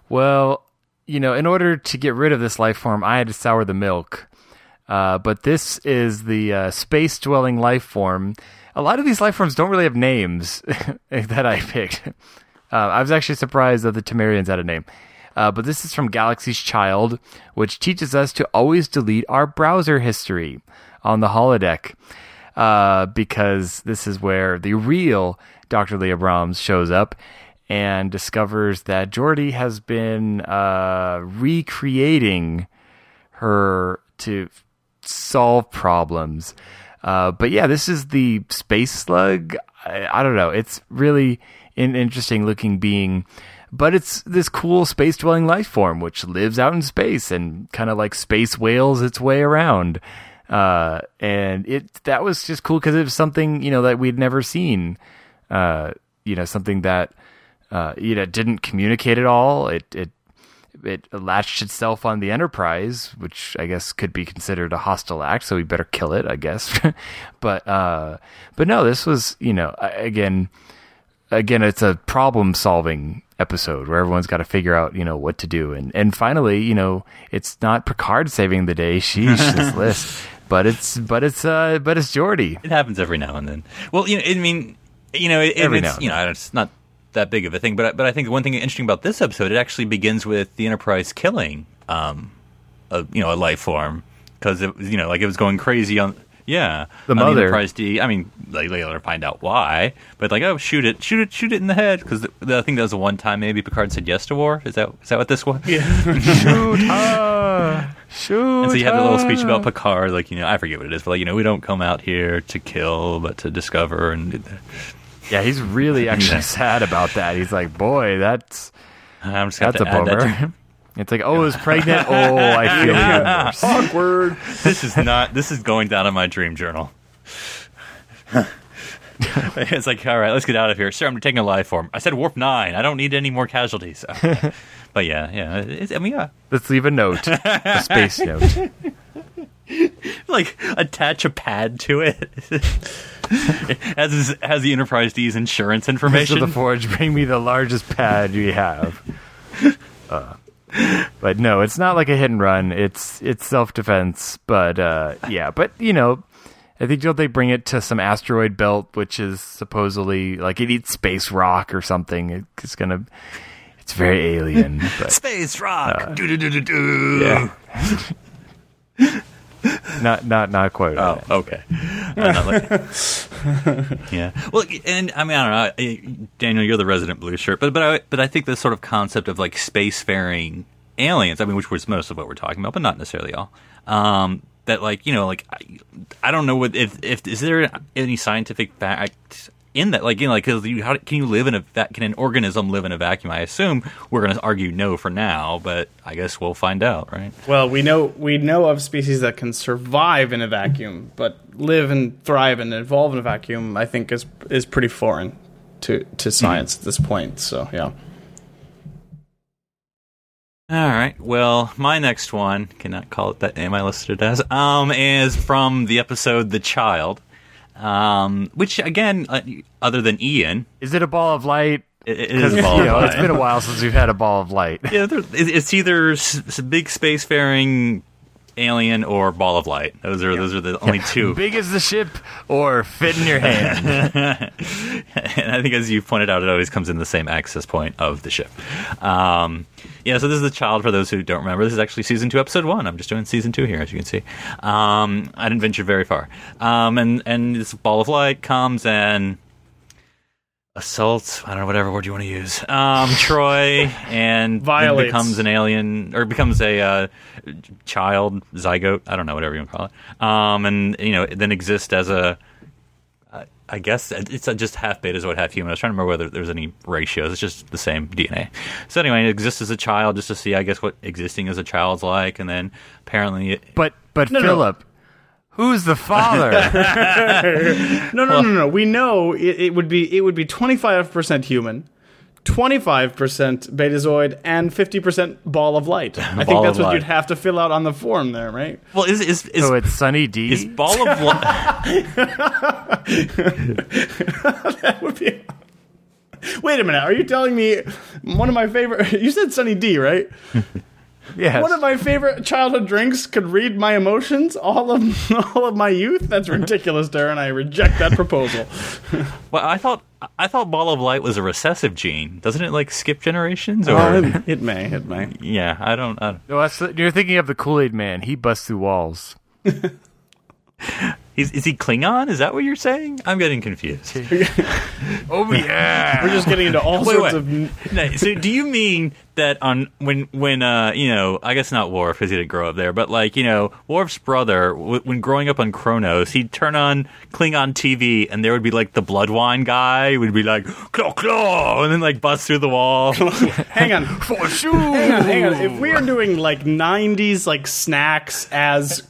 Well, you know, in order to get rid of this life form, I had to sour the milk. Uh, but this is the uh, space dwelling life form. a lot of these life forms don't really have names <laughs> that I picked. Uh, I was actually surprised that the Tamarians had a name. Uh, but this is from Galaxy's Child, which teaches us to always delete our browser history on the holodeck. Uh, because this is where the real Dr. Leah Brahms shows up and discovers that Geordi has been recreating her to solve problems. Uh, but yeah, this is the space slug. I, I don't know. It's really an interesting looking being, but it's this cool space dwelling life form which lives out in space and kind of like space whales its way around. Uh, and it that was just cool because it was something you know that we'd never seen. Uh, you know, something that uh, you know didn't communicate at all. It it it latched itself on the Enterprise, which I guess could be considered a hostile act, so we better kill it, I guess. <laughs> but uh, but no, this was you know again again it's a problem solving episode where everyone's got to figure out you know what to do and and finally you know it's not Picard saving the day. Sheesh, this <laughs> list. But it's but it's uh but it's Geordi. It happens every now and then. Well, you know, I mean, you know, it, Every it's now you know, it's not that big of a thing, but I- but I think one thing interesting about this episode, it actually begins with the Enterprise killing, um, a you know, a life form because it was you know like it was going crazy on. Yeah, The on mother. Enterprise D. I mean, like later find out why, but like, oh, shoot it, shoot it, shoot it in the head, because I think that was the one time maybe Picard said yes to war. Is that is that what this was? Yeah. Shoot her! Shoot And so you have the little speech about Picard, like you know, I forget what it is, but like you know, we don't come out here to kill, but to discover. And Yeah, he's really actually sad about that. He's like, boy, that's I'm just that's a have to that bummer. <laughs> It's like, oh, is pregnant? Oh, I <laughs> feel Yeah. Awkward. <laughs> this is not. This is going down in my dream journal. it's like, all right, let's get out of here. Sir, I'm taking a life form. I said warp nine. I don't need any more casualties. But yeah, yeah. It's, I mean, yeah. Let's leave a note, a <laughs> space note. <laughs> Like attach a pad to it. <laughs> has his, has the Enterprise D's insurance information. Mr. La Forge, bring me the largest pad we have. Uh, but no, it's not like a hit and run. It's it's self defense. But uh, yeah, but you know, I think don't they bring it to some asteroid belt, which is supposedly like it eats space rock or something. It's gonna. It's very alien. <laughs> But Space rock. Uh, Do-do-do-do-do. yeah. <laughs> not not not quite. Oh, okay. Uh, not like- <laughs> yeah. Well, and I mean, I don't know, Daniel. You're the resident blue shirt, but but I but I think this sort of concept of like spacefaring aliens. I mean, which was most of what we're talking about, but not necessarily all. Um, that like you know, like I, I don't know what if if is there any scientific fact in that like you know like 'cause you, how can you live in a va- can an organism live in a vacuum? I assume we're going to argue no for now, but I guess we'll find out, right? Well, we know we know of species that can survive in a vacuum, but live and thrive and evolve in a vacuum. I think is is pretty foreign to to science at this point. So yeah. All right. Well, my next one cannot call it that name I listed it as. Um, is from the episode "The Child," um, which again, uh, other than Ian, Is it a ball of light? It, it is a ball of know, light. It's been a while since we've had a ball of light. yeah, it's either s- big spacefaring alien or ball of light. Those are those are the only two. <laughs> Big as the ship or fit in your hand. <laughs> and I think, as you pointed out, it always comes in the same access point of the ship. Um, yeah, so this is the child. For those who don't remember, this is actually season two, episode one. I'm just doing season two here, as you can see. Um, I didn't venture very far. Um, and and this ball of light comes and assaults. I don't know whatever word you want to use. Um, <laughs> Troi and Violates. becomes an alien or becomes a uh, child zygote. I don't know whatever you want to call it. Um, and you know then exists as a I guess it's just half betazoid, half human. I was trying to remember whether there's any ratios. It's just the same DNA. So anyway, it exists as a child just to see, I guess, what existing as a child's like, and then apparently, it, But but no. Phillip, who's the father? <laughs> <laughs> No, no, no, no. We know it, it would be it would be twenty five percent human, twenty five percent betazoid, and fifty percent ball of light. <laughs> I think that's what light. you'd have to fill out on the form there, right? well, is is is, so it's Sunny D. is ball of light? <laughs> <laughs> That would be. Wait a minute. Are you telling me one of my favorite? You said Sunny D, right? Yes. One of my favorite childhood drinks could read my emotions, all of all of my youth. That's ridiculous, Darren. I reject that proposal. Well, I thought I thought Ball of Light was a recessive gene. Doesn't it like skip generations? Or Oh, it, it may, it may. yeah, I don't. I don't No, that's you're thinking of the Kool Aid Man. He busts through walls. <laughs> Is, is he Klingon? Is that what you're saying? I'm getting confused. <laughs> Oh yeah. We're just getting into all Wait, sorts wait. of. <laughs> No, so do you mean that on when when uh you know I guess not Worf because he didn't grow up there, but like you know Worf's brother w- when growing up on Kronos, he'd turn on Klingon TV and there would be like the Bloodwine guy would be like claw claw and then like bust through the wall. <laughs> Hang on, For sure. hang on, hang on. If we are doing like '90s like snacks as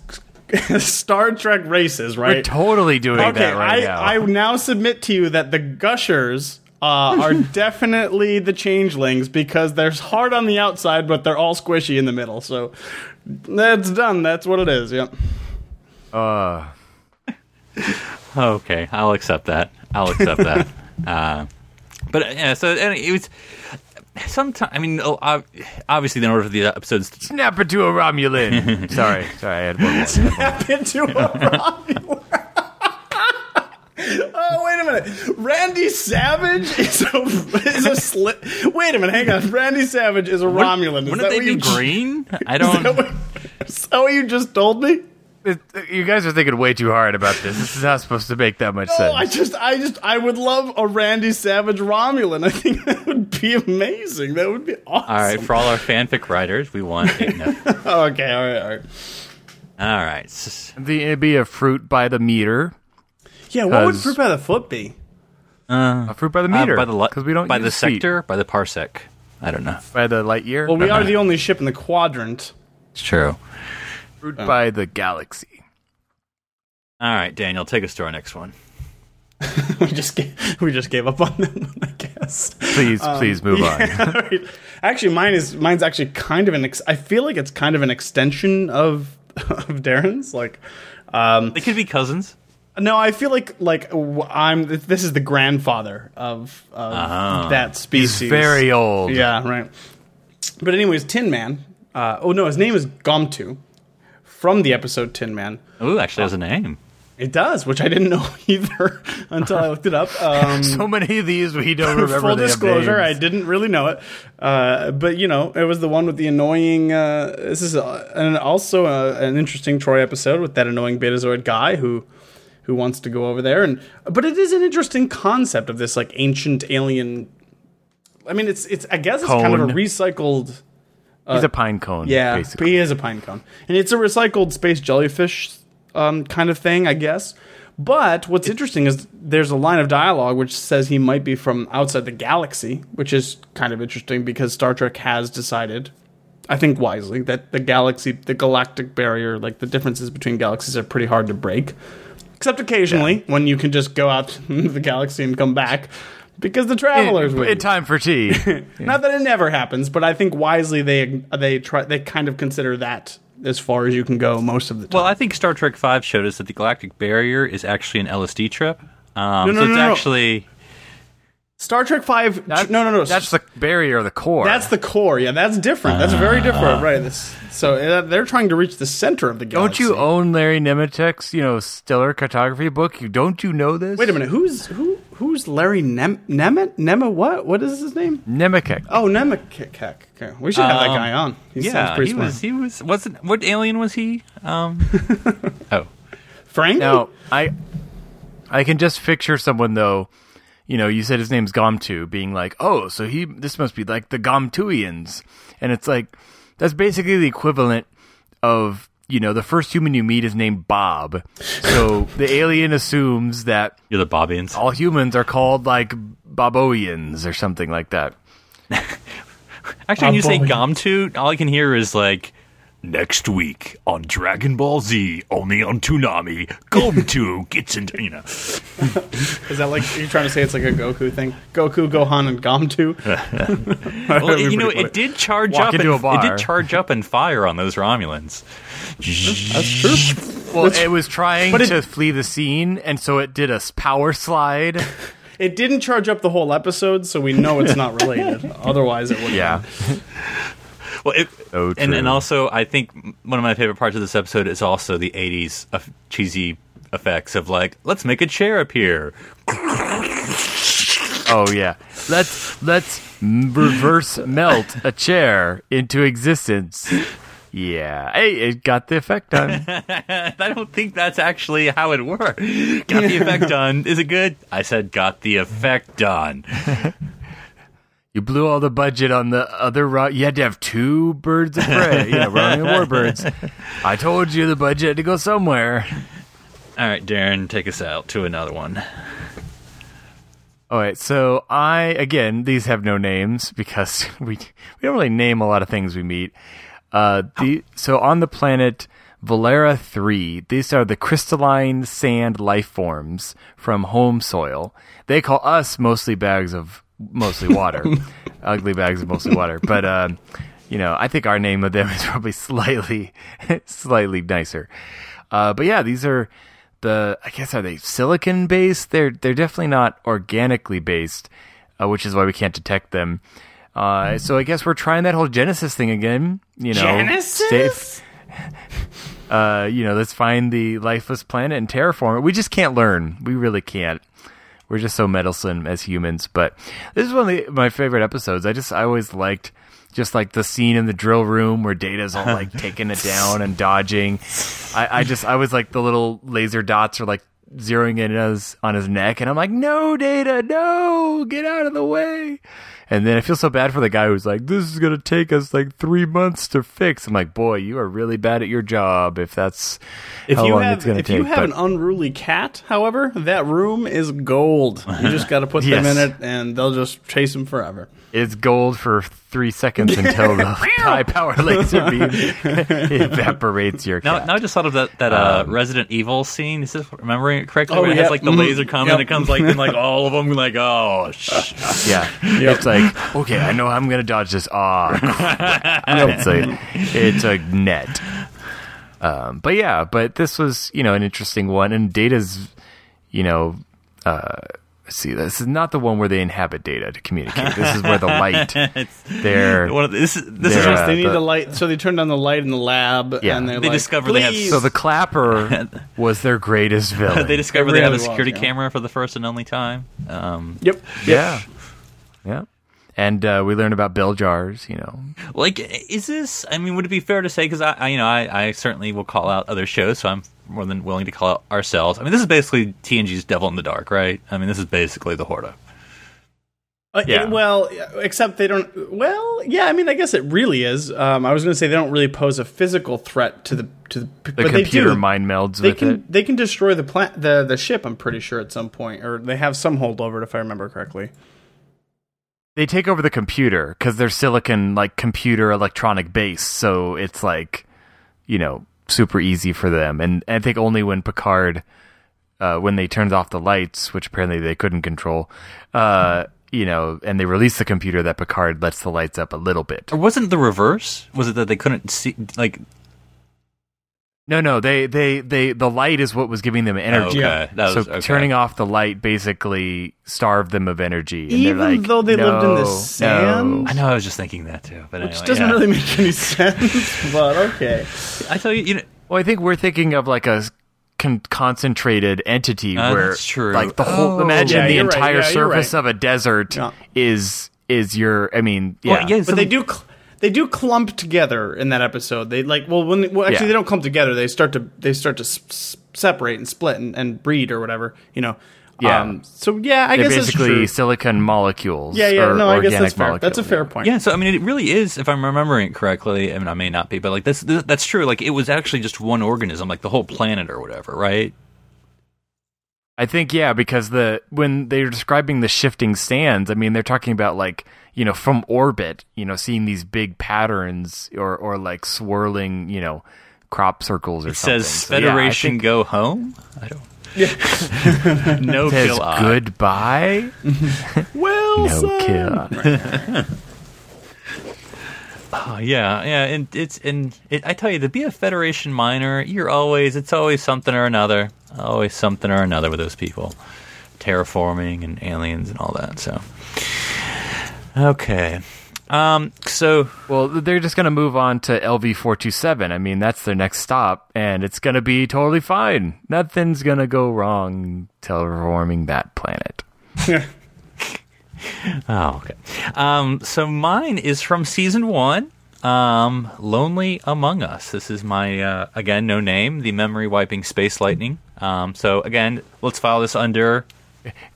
<laughs> Star Trek races, right? We're totally doing okay, that right I, now. I now submit to you that the Gushers uh, are <laughs> definitely the changelings because they're hard on the outside, but they're all squishy in the middle. So that's done. That's what it is. Yep. uh, okay, I'll accept that. I'll accept that. <laughs> Uh, but yeah, so it was. Sometimes, I mean, oh, obviously, in order for the episodes to snap into a Romulan. <laughs> sorry, sorry, I had one more. Tap into a Romulan. Oh wait a minute! Randy Savage is a is a sli- Wait a minute, hang on. Randy Savage is a Romulan. Is wouldn't that they what be you green? <laughs> I Is that, don't. what, is that what you just told me? It- you guys are thinking way too hard about this. This is not supposed to make that much Oh, sense. I just, I just, I would love a Randy Savage Romulan. I think <laughs> that would be amazing. That would be awesome. All right, for all our fanfic writers, we want. <laughs> no. Okay, all right, all right. All right. the, it'd be a fruit by the meter. Yeah, what would fruit by the foot be? A fruit by the Uh, meter. by the li- because we don't by the use feet. sector, by the parsec. I don't know. by the light year. Well, we are the only ship in the quadrant. It's true. Fruit by the galaxy. All right, Daniel, take us to our next one. <laughs> we just gave, we just gave up on them, I guess. Please, please move on. <laughs> All right. Actually, mine is mine's actually kind of an. Ex- I feel like it's kind of an extension of <laughs> of Darren's. Like, um, They could be cousins. no, I feel like like I'm. This is the grandfather of, of that species. He's very old. Yeah, right. But anyways, Tin Man. Uh, oh no, his name is Gomtuu from the episode Tin Man. Ooh, actually has a name. It does, which I didn't know <laughs> either until I looked it up. <laughs> Um, So many of these we don't <laughs> remember. Full disclosure, I didn't really know it, uh, but you know, it was the one with the annoying. Uh, this is uh and also uh an interesting Troi episode with that annoying Betazoid guy who who wants to go over there, and but it is an interesting concept of this like ancient alien. I mean, it's it's I guess it's kind of a Cone. Recycled. He's a pine cone. Yeah, basically. he is a pine cone, and it's a recycled space jellyfish um, kind of thing, I guess. But what's interesting is there's a line of dialogue which says he might be from outside the galaxy, which is kind of interesting because Star Trek has decided, I think wisely, that the galaxy, the galactic barrier, like the differences between galaxies are pretty hard to break. Except occasionally when you can just go out into <laughs> the galaxy and come back because the travelers in, win. in time for tea. <laughs> Not that it never happens, but I think wisely they they try they kind of consider that as far as you can go most of the time. Well, I think Star Trek Five showed us that the galactic barrier is actually an LSD trip. Um, No, no, so it's no, no. actually Star Trek Five. No, no, no. That's the barrier, the core. that's the core. Yeah, that's different. That's very different, right? This, so uh, they're trying to reach the center of the galaxy. Don't you own Larry Nemecek's, you know, stellar cartography book? You don't you know this? Wait a minute. Who's who? Who's Larry Nem Nemeth? Nema what? What is his name? Nemecek. Oh, Nemekek. Okay, we should have that Um, guy on. He sounds yeah, pretty he smart. was he was wasn't what alien was he? Um, <laughs> oh, Frank. No, I I can just picture someone though. You know, you said his name's Gomtuu, being like, "Oh, so he this must be like the Gomtuians," and it's like that's basically the equivalent of you know the first human you meet is named Bob, so <laughs> the alien assumes that you're the Bobians. all humans are called like Boboians or something like that. <laughs> Actually, when you say boy. Gomtuu, all I can hear is like next week on Dragon Ball Z, only on Toonami. Gomtuu <laughs> gets into you know. Is that like you're trying to say it's like a Goku thing? Goku, Gohan, and Gomtuu. Well, you know, pretty it did charge Walk up. into And, a It did charge up and fire on those Romulans. That's true. Well, it was trying it- to flee the scene, and so it did a power slide. <laughs> It didn't charge up the whole episode, so we know it's not related. <laughs> Otherwise, it would. Yeah. <laughs> Well, it, So and, and also, I think one of my favorite parts of this episode is also the '80s of cheesy effects of like, let's make a chair appear. Oh yeah, let's let's reverse melt a chair into existence. Yeah, hey, it got the effect done. <laughs> I don't think that's actually how it worked. Got the effect done. Is it good? I said, got the effect done. <laughs> You blew all the budget on the other. You had to have two birds of prey, <laughs> yeah, running warbirds. I told you the budget had to go somewhere. All right, Darren, take us out to another one. All right, so I again these have no names because we we don't really name a lot of things we meet. Uh, the so on the planet Velara three, these are the crystalline sand life forms from home soil. They call us mostly bags of mostly water, <laughs> ugly bags of mostly water. But um, you know, I think our name of them is probably slightly <laughs> slightly nicer. Uh, but yeah, these are the I guess are they silicon based? They're they're definitely not organically based, uh, which is why we can't detect them. Uh, so I guess we're trying that whole Genesis thing again. You know, Genesis? <laughs> uh, you know, let's find the lifeless planet and terraform it. We just can't learn. We really can't. We're just so meddlesome as humans. But this is one of the, my favorite episodes. I just I always liked just like the scene in the drill room where Data's all like <laughs> taking it down and dodging. I, I just I was like the little laser dots are like zeroing in on his on his neck, and I'm like, no, Data, no, get out of the way. And then I feel so bad for the guy who's like, this is gonna take us like three months to fix. I'm like, boy, you are really bad at your job if that's If how you long have it's gonna if take. you have but- an unruly cat, however, that room is gold. You just got to put them <laughs> in it, and they'll just chase them forever. It's gold for three seconds until the <laughs> high power laser beam <laughs> evaporates your Now, cat. now I just thought of that that uh, Resident Evil scene. Is this remembering it correctly? Oh, where it yeah. has like the Mhm. laser come Yep. and it comes like in like all of them like oh sh- yeah, it's like okay, I know I'm gonna dodge this. Ah, <laughs> crap. it's a it's a net. Um, but yeah, but this was you know an interesting one, and Data's you know. Uh, let's see, this is not the one where they inhabit data to communicate. This is where the light. <laughs> They're one of the- this is this is They're, just uh, They need the- the light, so they turn on the light in the lab, Yeah. and they're They like, discover they have- so the clapper <laughs> was their greatest villain. they discover It they have a really was, security yeah. camera for the first and only time. Um, Yep. Yeah. Yeah. And uh, we learn about bell jars, you know. like, is this? I mean, would it be fair to say? Because I, I, you know, I, I certainly will call out other shows, so I'm more than willing to call out ourselves. I mean, this is basically TNG's Devil in the Dark, right? I mean, this is basically the Horta. Uh, Yeah. it- well, except they don't. Well, yeah. I mean, I guess it really is. Um, I was going to say they don't really pose a physical threat to the to the, The but they computer do. mind melds They with can it. they can destroy the plant the the ship. I'm pretty sure at some point, or they have some hold over it if I remember correctly. They take over the computer because they're silicon, like computer electronic base. So it's like, you know, super easy for them. And I think only when Picard, uh, when they turned off the lights, which apparently they couldn't control, uh, you know, and they release the computer, that Picard lets the lights up a little bit. Or wasn't the reverse? Was it that they couldn't see? Like, No, no, they, they, they, the light is what was giving them energy. okay, that was so okay. turning off the light basically starved them of energy. And Even they're like, though they lived in the "No, sand?" no." I know I was just thinking that too, but Which anyway, doesn't yeah. really make any <laughs> sense, but okay. I tell you, you know, Well, I think we're thinking of like a con- concentrated entity Uh, where, that's true. like the whole. Oh. imagine Yeah, the you're right. entire Yeah, you're surface right. of a desert Yeah. is is your. I mean, yeah, Well, yeah, But they do. Cl- they do clump together in that episode. They like well when they, well actually Yeah. they don't clump together. They start to they start to s- s- separate and split and, and breed or whatever. You know. Yeah. Um, so yeah, I they're guess it's basically true. silicon molecules. Yeah, yeah. or No, I guess organic that's fair. That's a fair point. Yeah, so I mean, it really is. If I'm remembering it correctly, I mean, I may not be, but like this, this that's true. Like it was actually just one organism, like the whole planet or whatever, right? I think yeah, because the when they're describing the shifting sands, I mean they're talking about like you know from orbit, you know, seeing these big patterns or or like swirling, you know, crop circles or It something. says So, yeah, Federation think go home. I don't. Yeah. <laughs> <laughs> no it says kill odd. goodbye. <laughs> Well, No kill. Oh, yeah, yeah, and it's and it, I tell you, to be a Federation miner, you're always it's always something or another, always something or another with those people, terraforming and aliens and all that. So, okay, Um, so Well, they're just going to move on to LV four two seven. I mean, that's their next stop, and it's going to be totally fine. Nothing's going to go wrong terraforming that planet. <laughs> Oh, okay. Um, so mine is from season one. Um, Lonely Among Us. This is my uh, again no name. The memory wiping space lightning. Um, so again, let's file this under.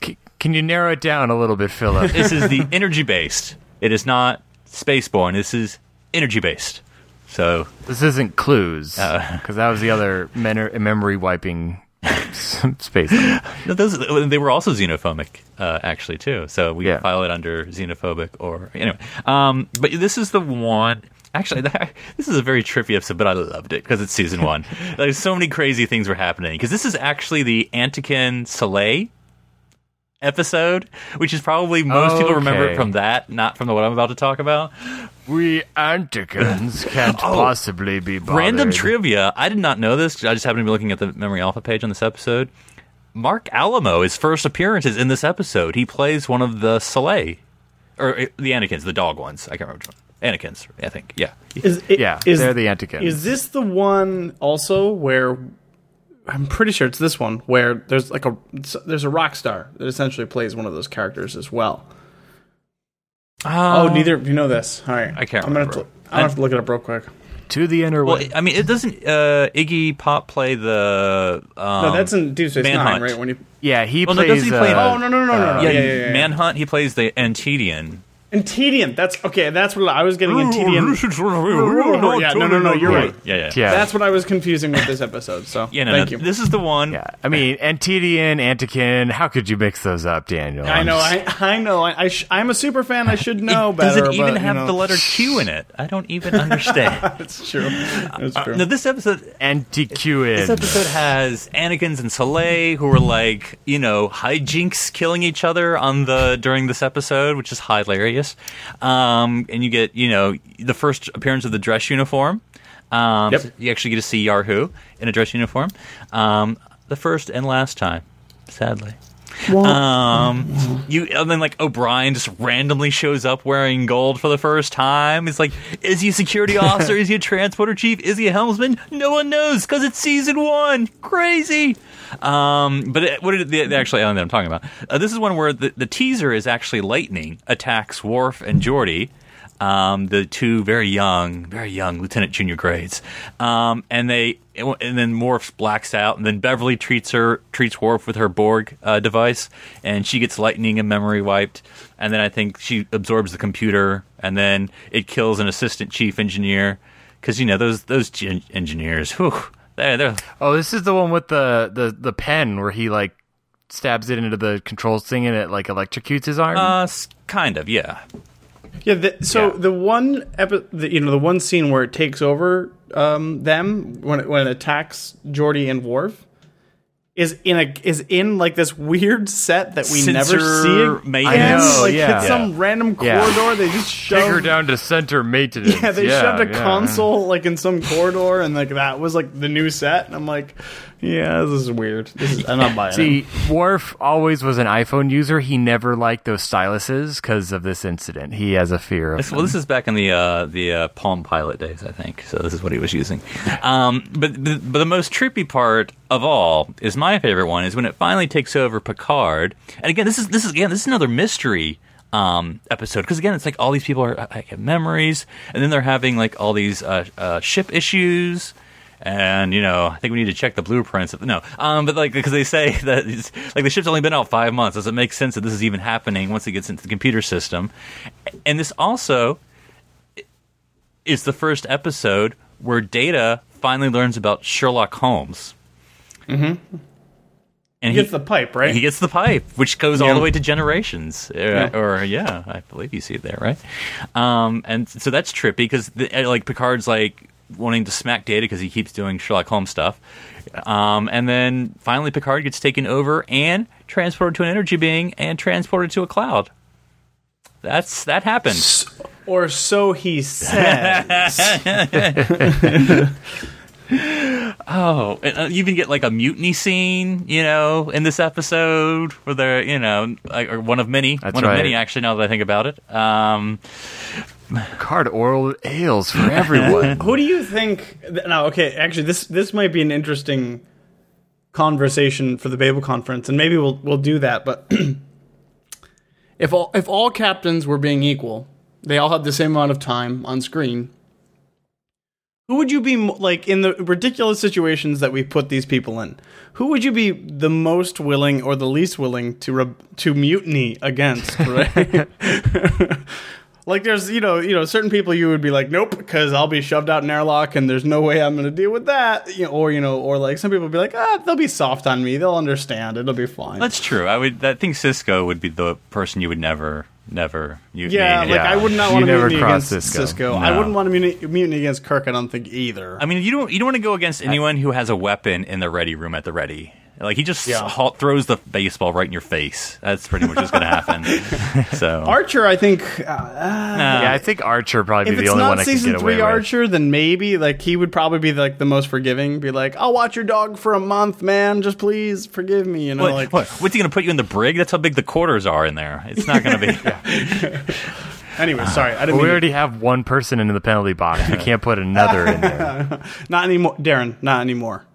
C- can you narrow it down a little bit, Phillip? This is the energy based. It is not spaceborne. This is energy based. So this isn't clues Uh. because that was the other men- memory wiping <laughs> space. no, those they were also xenophobic, uh, actually too. So we Yeah. file it under xenophobic or anyway. Um, but this is the one. Actually, <laughs> this is a very trippy episode, but I loved it because it's season one. <laughs> There's so many crazy things were happening because this is actually the Antican Selay episode, which is probably most people remember it from that, not from the what I'm about to talk about. we Anticans <laughs> can't possibly be bothered. Oh. Random trivia. I did not know this. 'cause I just happened to be looking at the Memory Alpha page on this episode. Marc Alaimo, his first appearance is in this episode. He plays one of the Selay, or uh, the Anakins, the dog ones. I can't remember which one. Anakins, I think. Yeah. Is, it, Yeah, is, they're the Anticans. Is this the one also where I'm pretty sure it's this one where there's like a there's a rock star that essentially plays one of those characters as well. oh, neither of you know this. All right, I can't I'm gonna remember. Have to, I'm have to look it up real quick. to the inner Well, way. I mean, it doesn't. Uh, Iggy Pop play the. Um, No, that's in Deep Space Nine, Manhunt. right? When you yeah, he Well, no, plays. doesn't he play- uh, oh no no no no no yeah, yeah, yeah, yeah, yeah. Manhunt. He plays the Antedian. And Tedian. That's okay. That's what I was getting in Tedian. yeah, no no no, you're Yeah, right. yeah, yeah. Yeah. That's what I was confusing with this episode. So Yeah, no, thank no, you. This is the one. Yeah, I mean, Antedian, Antican. How could you mix those up, Daniel? I know, I, I know. I, I sh- I'm a super fan. I should know It- better. Does it even but, you have know, the letter Q in it? I don't even understand. <laughs> That's true. It's uh, true. no, this episode Antiquin. This episode has Anakins and Selay who are like, you know, hijinks killing each other on the during this episode, which is hilarious. Um, and you get, you know, the first appearance of the dress uniform. Um, Yep. so you actually get to see Yarhu in a dress uniform. Um, the first and last time, sadly. Um, you and then like O'Brien just randomly shows up wearing gold for the first time. He's like, is he a security <laughs> officer? is he a transporter chief? Is he a helmsman? No one knows because it's season one. Crazy. Um, but it, what did the, the actual alien that I'm talking about? Uh, this is one where the, the teaser is actually lightning attacks Worf and Geordi um, the two very young, very young lieutenant junior grades, um, and they and then Worf blacks out, and then Beverly treats her treats Worf with her Borg uh, device, and she gets lightning and memory wiped, and then I think she absorbs the computer, and then it kills an assistant chief engineer. Because you know those those engineers, whew, they're, they're oh, this is the one with the, the, the pen where he like stabs it into the controls thing and it like electrocutes his arm. uh, kind of yeah. Yeah. The, so Yeah. the one epi- the, you know, the one scene where it takes over um, them when it, when it attacks Geordi and Worf is in a is in like this weird set that we never see made- again. I know, like yeah. it's some random Yeah. corridor. They just Take her down to center maintenance. Yeah, they shoved a yeah. console like in some corridor, and like that was like the new set. And I'm like, yeah, this is weird. This is I'm not buying it. See, Worf always was an iPhone user. He never liked those styluses because of this incident. He has a fear of. This- well, this is back in the uh, the uh, Palm Pilot days, I think. So this is what he was using. Um, but the, but the most trippy part of all is my favorite one is when it finally takes over Picard. And again, this is this is again this is another mystery um, episode because again, it's like all these people are like have memories, and then they're having like all these uh, uh, ship issues. And you know, I think we need to check the blueprints. Of, no, um, but like because they say <laughs> that it's, like the ship's only been out five months. Does it make sense that this is even happening once it gets into the computer system? And this also is the first episode where Data finally learns about Sherlock Holmes. Mm-hmm. And he gets the pipe, right? he gets the pipe, which goes all the way to generations, uh, or yeah, I believe you see it there, right? Um, and so that's trippy because like Picard's like wanting to smack Data because he keeps doing Sherlock Holmes stuff, um, and then finally Picard gets taken over and transported to an energy being and transported to a cloud. That's that happened. or so he said. <laughs> Oh, and, uh, you even get like a mutiny scene, you know, in this episode where they're, you know, like, or one of many, That's one of many actually. Now that I think about it, um, Card oral ales for everyone. <laughs> Who do you think? No, okay. Actually, this this might be an interesting conversation for the Babel conference, and maybe we'll we'll do that. But <clears throat> if all if all captains were being equal, they all had the same amount of time on screen. Who would you be like in the ridiculous situations that we put these people in? Who would you be the most willing or the least willing to re- to mutiny against? Right. <laughs> <laughs> like there's you know you know certain people you would be like nope because I'll be shoved out in airlock and there's no way I'm gonna deal with that. You know, or you know or like some people would be like ah they'll be soft on me they'll understand it'll be fine. That's true. I would. I think Sisko would be the person you would never, never. You, yeah, like Yeah. I would not want to mutiny against Sisko. Sisko. I wouldn't want to mutiny, mutiny against Kirk. I don't think either. I mean, you don't. You don't want to go against anyone who has a weapon in the ready room at the ready. Like he just Yeah. ha- throws the baseball right in your face. That's pretty much what's going to happen. <laughs> so Archer, I think uh, nah. yeah, I think Archer would probably if be the it's only one not I could season get away three with. Archer, then maybe like he would probably be like the most forgiving. Be like, I'll watch your dog for a month, man. Just please forgive me. You know, What, like what? What's he going to put you in the brig? That's how big the quarters are in there. It's not going to be. <laughs> <laughs> anyway. Sorry, I didn't Well, we mean already have one person in the penalty box. We can't put another in there. not anymore, Darren. Not anymore.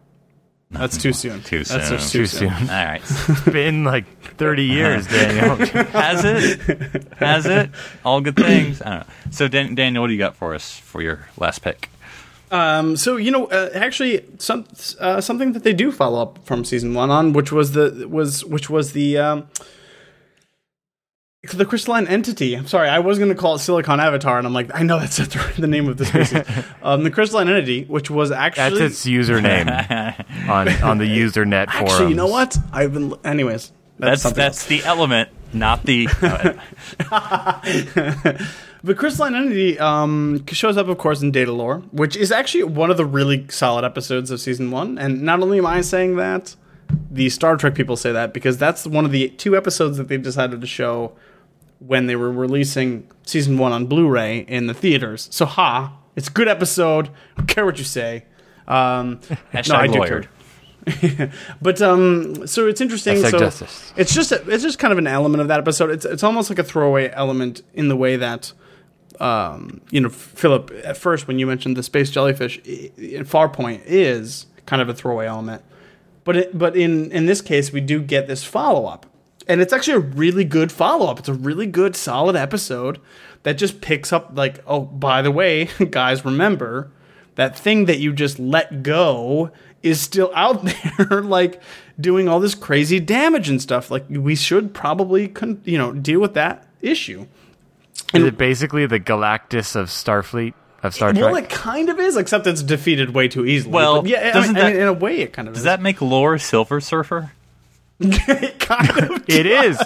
That's too soon. Too That's soon. just Too soon. All right. It's been like 30 years, Daniel. <laughs> Has it? Has it? All good things. I don't know. So, Dan- Daniel, what do you got for us for your last pick? Um, so you know, uh, actually, some uh, something that they do follow up from season one on, which was the was which was the um, the crystalline entity. I'm sorry, I was going to call it Silicon Avatar, and I'm like, I know that's not the, the name of the species. <laughs> um, the crystalline entity, which was actually That's its username <laughs> on, on the Usenet forums. actually, you know what? I've been, anyways. That's something that's the element, not the. <laughs> The crystalline entity um, shows up, of course, in Datalore, which is actually one of the really solid episodes of season one. And not only am I saying that, the Star Trek people say that because that's one of the two episodes that they decided to show when they were releasing season one on Blu-ray in the theaters. So, ha, it's a good episode. I don't care what you say. Um, <laughs> no, I do care. <laughs> but um, so it's interesting. Hashtag so justice. it's just a, it's just kind of an element of that episode. It's it's almost like a throwaway element in the way that um, you know Phillip at first when you mentioned the space jellyfish Farpoint is kind of a throwaway element. But it, but in in this case we do get this follow up. And it's actually a really good follow up. It's a really good solid episode that just picks up like oh by the way <laughs> guys remember that thing that you just let go is still <laughs> out there <laughs> like doing all this crazy damage and stuff like we should probably con- you know deal with that issue Is it basically the Galactus of Starfleet, of Star well it kind of is except it's defeated way too easily Well, But yeah I doesn't I mean, that- in a way it kind of Does is that make Lore Silver Surfer? <laughs> it kind of <laughs> It is.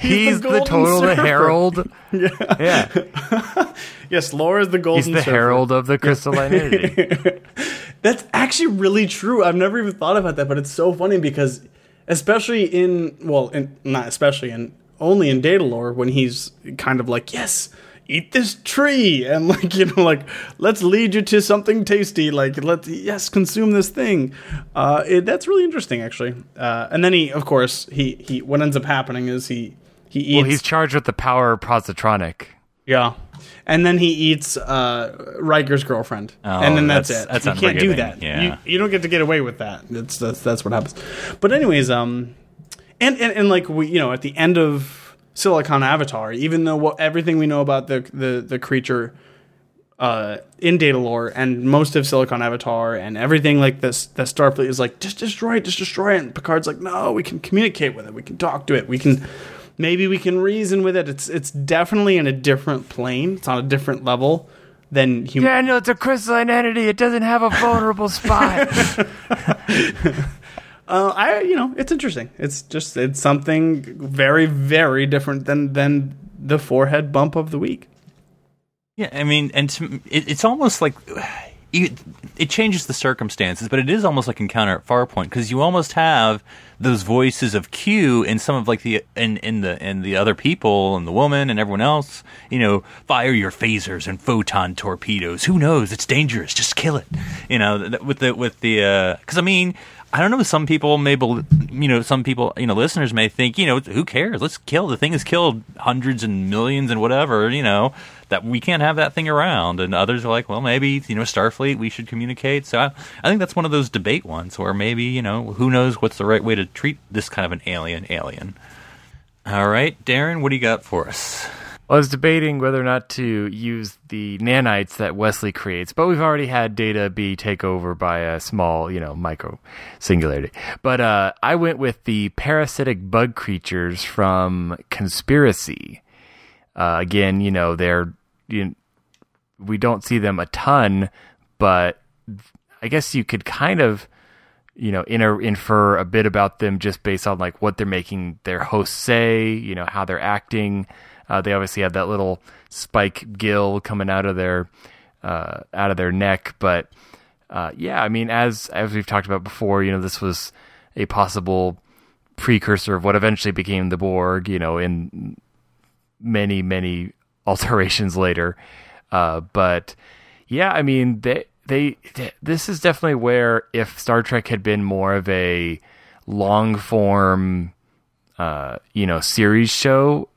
He's, the the, total surfer. herald. <laughs> Yeah. yes Lore is the golden He's the surfer. herald of the crystalline entity. That's actually really true. I've never even thought about that, but it's so funny because, especially in well, in, not especially in only in Datalore when he's kind of like, yes, eat this tree, and like <laughs> you know, like let's lead you to something tasty. Like let's yes, consume this thing. Uh, it, that's really interesting, actually. Uh, and then he, of course, he he what ends up happening is he he eats. well, he's charged with the power of positronic. Yeah. And then he eats uh, Riker's girlfriend, and then that's, that's- it. that's you can't do that. yeah. You, you don't get to get away with that. That's that's, that's what happens. But anyways, um, and, and and like we, you know, at the end of Silicon Avatar, even though what everything we know about the the the creature uh, in Datalore and most of Silicon Avatar and everything like this, that Starfleet is like, just destroy it, just destroy it. And Picard's like, no, we can communicate with it, we can talk to it, we can maybe we can reason with it. It's it's definitely in a different plane. It's on a different level than human. Daniel, it's a crystalline entity. It doesn't have a vulnerable spot. <laughs> <laughs> Uh, I you know it's interesting. It's just it's something very very different than than the forehead bump of the week. Yeah, I mean, and to, it, it's almost like you, it changes the circumstances, but it is almost like Encounter at Farpoint because you almost have those voices of Q and some of like the in in the and the other people and the woman and everyone else. You know, fire your phasers and photon torpedoes. Who knows? It's dangerous. Just kill it. You know, with the with the because I mean. I don't know. Some people may, bel you know, some people, you know, listeners may think, you know, who cares? Let's kill the thing has killed hundreds and millions and whatever, you know, that we can't have that thing around. And others are like, well, maybe you know, Starfleet, we should communicate. So I, I think that's one of those debate ones where maybe you know, who knows what's the right way to treat this kind of an alien alien. All right, Darren, what do you got for us? I was debating whether or not to use the nanites that Wesley creates, but we've already had Data be taken over by a small, you know, micro singularity. But uh, I went with the parasitic bug creatures from Conspiracy. Uh, again, you know, they're you, know, we don't see them a ton, but I guess you could kind of you know inter- infer a bit about them just based on like what they're making their hosts say, you know, how they're acting. Uh, they obviously have that little spike gill coming out of their uh, out of their neck, but uh, yeah, I mean, as as we've talked about before, you know, this was a possible precursor of what eventually became the Borg. You know, in many many <laughs> alterations later, uh, but yeah, I mean, they, they they this is definitely where if Star Trek had been more of a long form, uh, you know, series show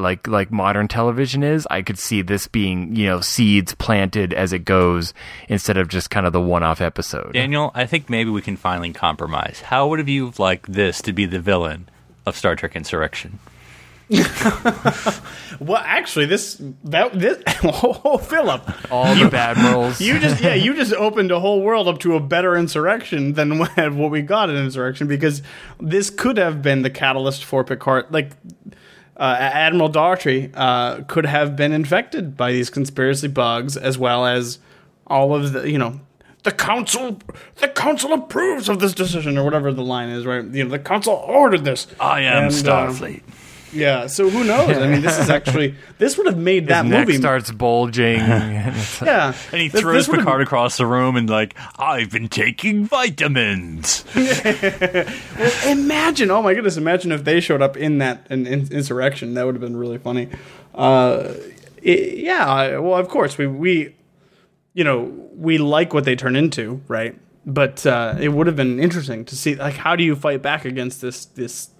like like modern television is, I could see this being you know seeds planted as it goes instead of just kind of the one off episode. Daniel, I think maybe we can finally compromise. How would have you liked this to be the villain of Star Trek Insurrection? <laughs> Well, actually, this that this <laughs> oh, Phillip, All the bad rolls. you just yeah, you just opened a whole world up to a better insurrection than what <laughs> what we got in insurrection because this could have been the catalyst for Picard. Like uh, Admiral Dougherty uh, could have been infected by these conspiracy bugs, as well as all of the you know. The council, the council approves of this decision, or whatever the line is, right? You know, the council ordered this. I am And, uh, Starfleet. Yeah, so who knows? I mean, this is actually this would have made <laughs> that His neck movie. starts bulging. <laughs> <laughs> yeah, and he This- throws this would've- Picard across the room and like, I've been taking vitamins. Imagine, oh my goodness, imagine if they showed up in that in, in, insurrection. That would have been really funny. Uh, it- yeah, well, of course we we, you know, we like what they turn into, right? But uh, it would have been interesting to see, like, how do you fight back against this this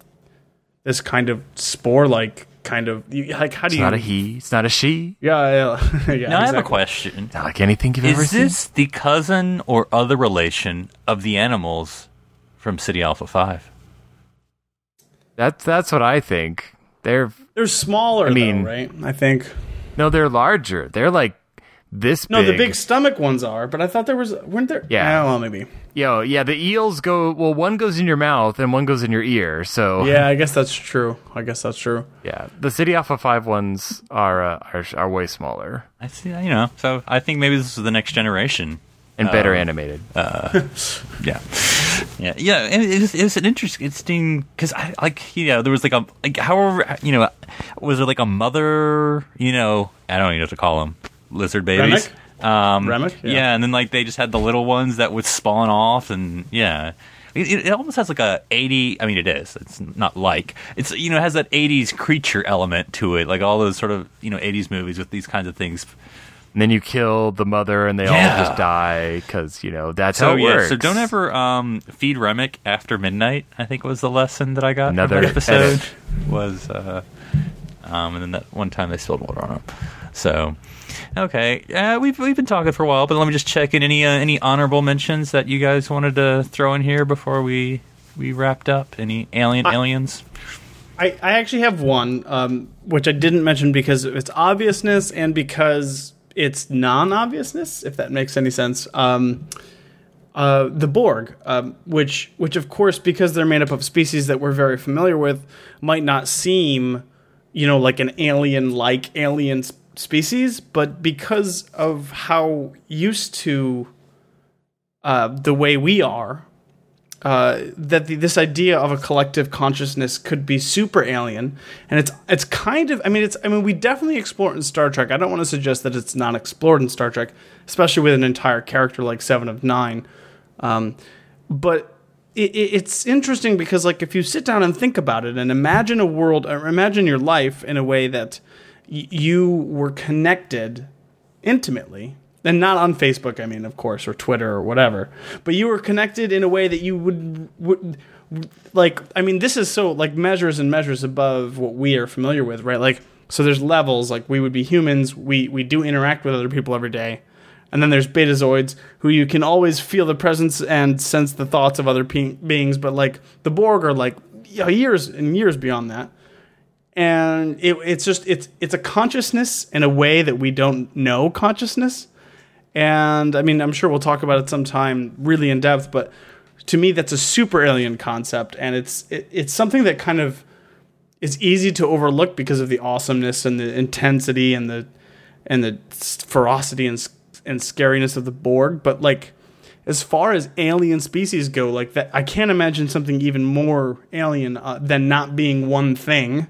this kind of spore like kind of like how do you It's you? not a he. It's not a she. yeah, yeah, <laughs> yeah. Now I have a question. Not like anything you've ever Is seen. this the cousin or other relation of the animals from Ceti Alpha 5? That's that's what I think. They're They're smaller, I mean- though, right? I think. no, they're larger. They're like this No, big. the big stomach ones are, but I thought there was weren't there? Yeah. well, maybe. Yo, yeah, the eels go. Well, one goes in your mouth and one goes in your ear. So Yeah, I guess that's true. I guess that's true. yeah, the Ceti Alpha Five ones are uh, are are way smaller I see, you know, so I think maybe this is the next generation. and better animated. Yeah, yeah, yeah. And it was, it was an interesting, interesting because I like you know there was like a like however you know was there like a mother you know I don't even know what to call them lizard babies. Um, Remmick? yeah. Yeah. and then like they just had the little ones that would spawn off, and yeah, it, it almost has like a eighty. I mean, it is. It's not like it's you know it has that eighties creature element to it, like all those sort of you know eighties movies with these kinds of things. And then you kill the mother and they all just die because you know that's So how it yeah, works. so don't ever um, feed Remmick after midnight. I think was the lesson that I got Another from that episode edit. was, uh, um, and then that one time they spilled water on him. So okay, uh, we've we've been talking for a while, but let me just check in any uh, any honorable mentions that you guys wanted to throw in here before we we wrapped up. Any alien aliens? I, I actually have one, um, which I didn't mention because of its obviousness and because it's non-obviousness, if that makes any sense. Um, uh, the Borg, um, which, which of course, because they're made up of species that we're very familiar with, might not seem, you know, like an alien-like alien species, but because of how used to uh, the way we are, uh, that the, this idea of a collective consciousness could be super alien, and it's it's kind of I mean it's I mean we definitely explore it in Star Trek. I don't want to suggest that it's not explored in Star Trek, especially with an entire character like Seven of Nine. Um, but it, it, it's interesting because like if you sit down and think about it and imagine a world, or imagine your life in a way that you were connected intimately and not on Facebook, I mean, of course, or Twitter or whatever. But you were connected in a way that you would would like. I mean, this is so like measures and measures above what we are familiar with, right? Like, so there's levels. Like we would be humans. We we do interact with other people every day. And then there's betazoids, who you can always feel the presence and sense the thoughts of other pe- beings. But like the Borg are like years and years beyond that and it, it's just it's it's a consciousness in a way that we don't know consciousness. And i mean i'm sure we'll talk about it sometime really in depth but to me that's a super alien concept. And it's it, it's something that kind of is easy to overlook because of the awesomeness and the intensity and the and the ferocity and and scariness of the borg. But like as far as alien species go like that i can't imagine something even more alien uh, than not being one thing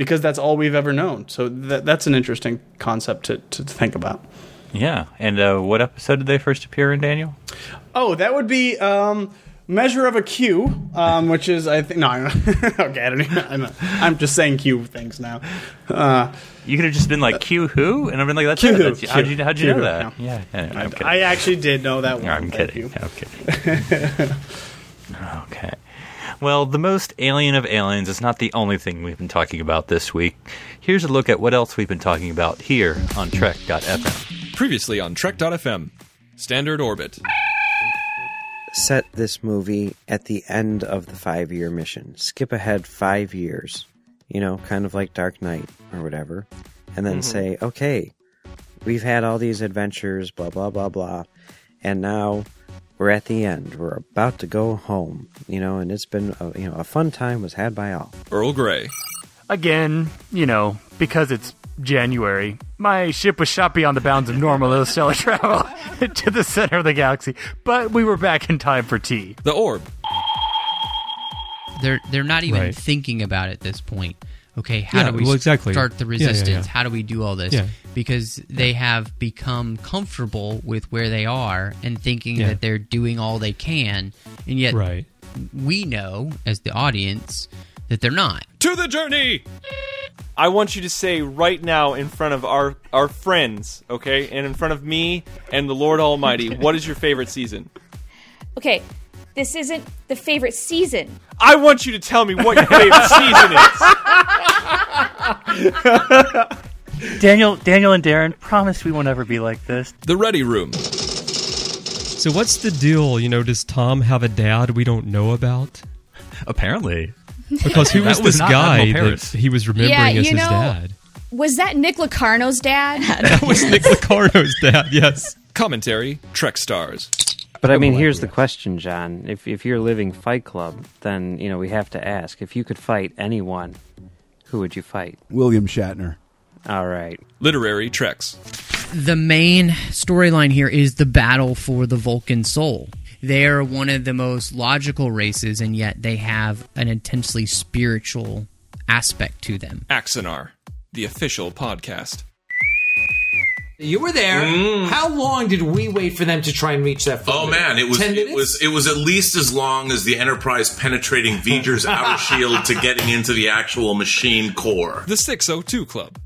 because that's all we've ever known. So that, that's an interesting concept to, to think about. Yeah. And uh, what episode did they first appear in, Daniel? Oh, that would be um, Measure of a Q, um, which is, I think, no, I'm, <laughs> okay, I don't even, I'm, I'm, just saying Q things now. Uh, you could have just been like Q who, and I've been like, that's Q it. who. That's, how'd you, how'd you know that? no. Yeah, yeah, I'm kidding. I actually did know that one. No, I'm kidding. I'm kidding. okay. <laughs> <laughs> Well, the most alien of aliens is not the only thing we've been talking about this week. Here's a look at what else we've been talking about here on Trek.fm. Previously on Trek.fm, Standard Orbit. set this movie at the end of the five year mission. Skip ahead five years, you know, kind of like Dark Knight or whatever, and then mm-hmm. say, okay, we've had all these adventures, blah, blah, blah, blah, and now we're at the end. We're about to go home, you know, and it's been, a, you know, a fun time was had by all. Earl Grey. Again, you know, because it's January, my ship was shot beyond the bounds of normal interstellar travel <laughs> to the center of the galaxy, but we were back in time for tea. The Orb. They're they're not even Right. thinking about it at this point. Okay, how Yeah, do we well, exactly. start the Yeah, yeah, resistance? yeah. How do we do all this? Yeah. Because they have become comfortable with where they are and thinking Yeah. that they're doing all they can, and yet Right. we know as the audience that they're not. To the journey! I want you to say right now in front of our our friends, okay, and in front of me and the Lord Almighty, <laughs> what is your favorite season? Okay, this isn't the favorite season. I want you to tell me what your favorite <laughs> season is. Daniel, Daniel, and Darren promise we won't ever be like this. The Ready Room. So what's the deal? You know, does Tom have a dad we don't know about? Apparently, Because who was was this not guy that he was remembering Yeah, as you his know- dad? Was that Nick Locarno's dad? <laughs> That was Nick Locarno's dad. Yes. Commentary Trek Stars. But I mean, here's the question, John. If if you're living Fight Club, then you know we have to ask: if you could fight anyone, who would you fight? William Shatner. All right. Literary Treks. The main storyline here is the battle for the Vulcan soul. They are one of the most logical races, and yet they have an intensely spiritual aspect to them. Axanar. The official podcast. You were there. How long did we wait for them to try and reach that? Oh man, it was it minutes? was it was at least as long as the Enterprise penetrating V'ger's <laughs> outer shield to getting into the actual machine core. The 602 Club.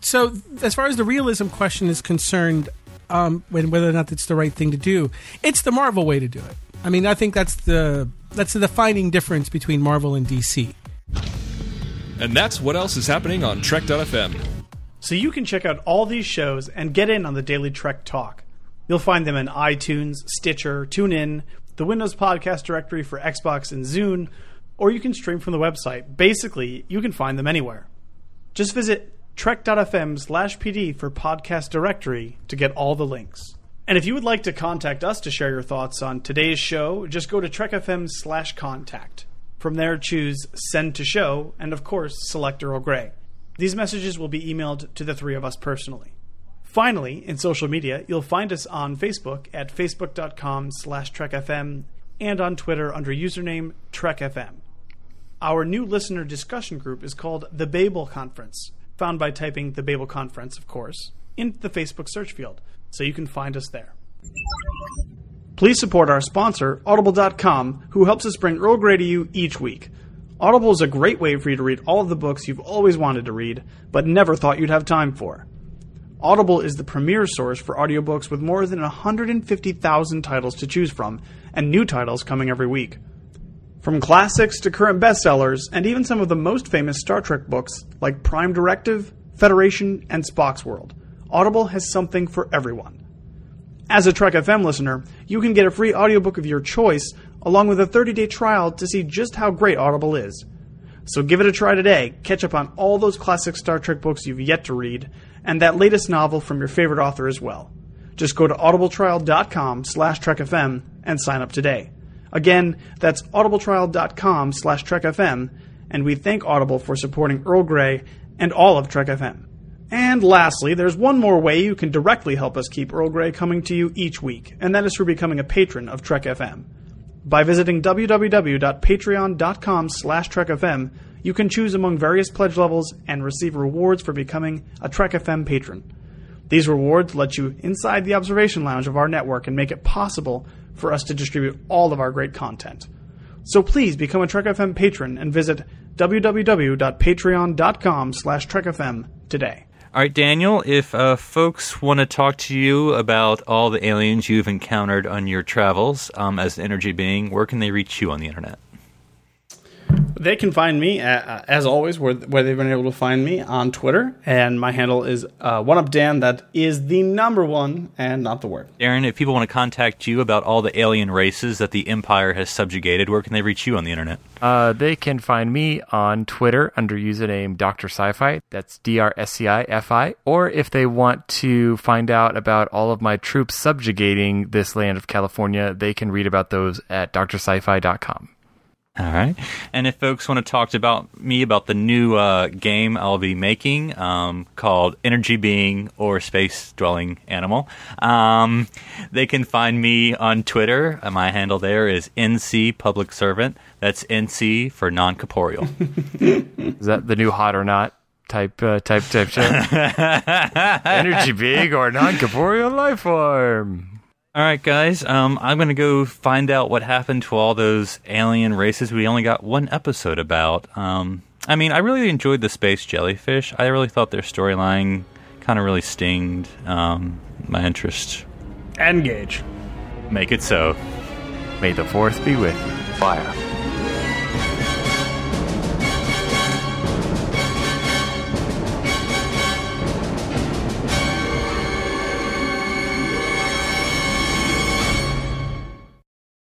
so as far as the realism question is concerned, um, when whether or not it's the right thing to do, it's the Marvel way to do it. I mean, I think that's the that's the defining difference between Marvel and DC. And that's what else is happening on Trek.fm. So you can check out all these shows and get in on the Daily Trek Talk. You'll find them in iTunes, Stitcher, TuneIn, the Windows Podcast Directory for Xbox and Zune, or you can stream from the website. Basically, you can find them anywhere. Just visit trek.fm slash pd for podcast directory to get all the links. And if you would like to contact us to share your thoughts on today's show, just go to trekfm slash contact. From there, choose send to show, and of course, select Earl Grey. These messages will be emailed to the three of us personally. Finally, in social media, you'll find us on Facebook at facebook.com slash trekfm and on Twitter under username trekfm. Our new listener discussion group is called The Babel Conference, found by typing The Babel Conference, of course, in the Facebook search field, so you can find us there. Please support our sponsor, Audible.com, who helps us bring Earl Grey to you each week. Audible is a great way for you to read all of the books you've always wanted to read, but never thought you'd have time for. Audible is the premier source for audiobooks with more than 150,000 titles to choose from, and new titles coming every week. From classics to current bestsellers, and even some of the most famous Star Trek books like Prime Directive, Federation, and Spock's World, Audible has something for everyone. As a Trek FM listener, you can get a free audiobook of your choice along with a 30-day trial to see just how great Audible is. So give it a try today. Catch up on all those classic Star Trek books you've yet to read, and that latest novel from your favorite author as well. Just go to audibletrial.com slash trekfm and sign up today. Again, that's audibletrial.com slash trekfm, and we thank Audible for supporting Earl Grey and all of Trek FM. And lastly, there's one more way you can directly help us keep Earl Grey coming to you each week, and that is through becoming a patron of Trek FM. By visiting www.patreon.com slash trekfm, you can choose among various pledge levels and receive rewards for becoming a Trek FM patron. These rewards let you inside the observation lounge of our network and make it possible for us to distribute all of our great content. So please become a Trek FM patron and visit www.patreon.com slash trekfm today. All right, Daniel, if uh, folks want to talk to you about all the aliens you've encountered on your travels um, as an energy being, where can they reach you on the internet? They can find me, uh, as always, where, where they've been able to find me on Twitter, and my handle is uh, OneUpDan. That is the number one and not the word. Darren, if people want to contact you about all the alien races that the Empire has subjugated, where can they reach you on the internet? Uh, they can find me on Twitter under username Dr. Sci-Fi. That's D-R-S-C-I-F-I. Or if they want to find out about all of my troops subjugating this land of California, they can read about those at drsci-fi.com. All right. And if folks want to talk to about me about the new uh, game I'll be making um, called Energy Being or Space Dwelling Animal, um, they can find me on Twitter. Uh, my handle there is NC Public Servant. That's NC for non corporeal. <laughs> Is that the new hot or not type uh, type type show? <laughs> Energy big or non corporeal life form? All right, guys. Um, I'm going to go find out what happened to all those alien races we only got one episode about. Um, I mean, I really enjoyed the space jellyfish. I really thought their storyline kind of really stinged um, my interest. Engage. Make it so. May the fourth be with you. Fire.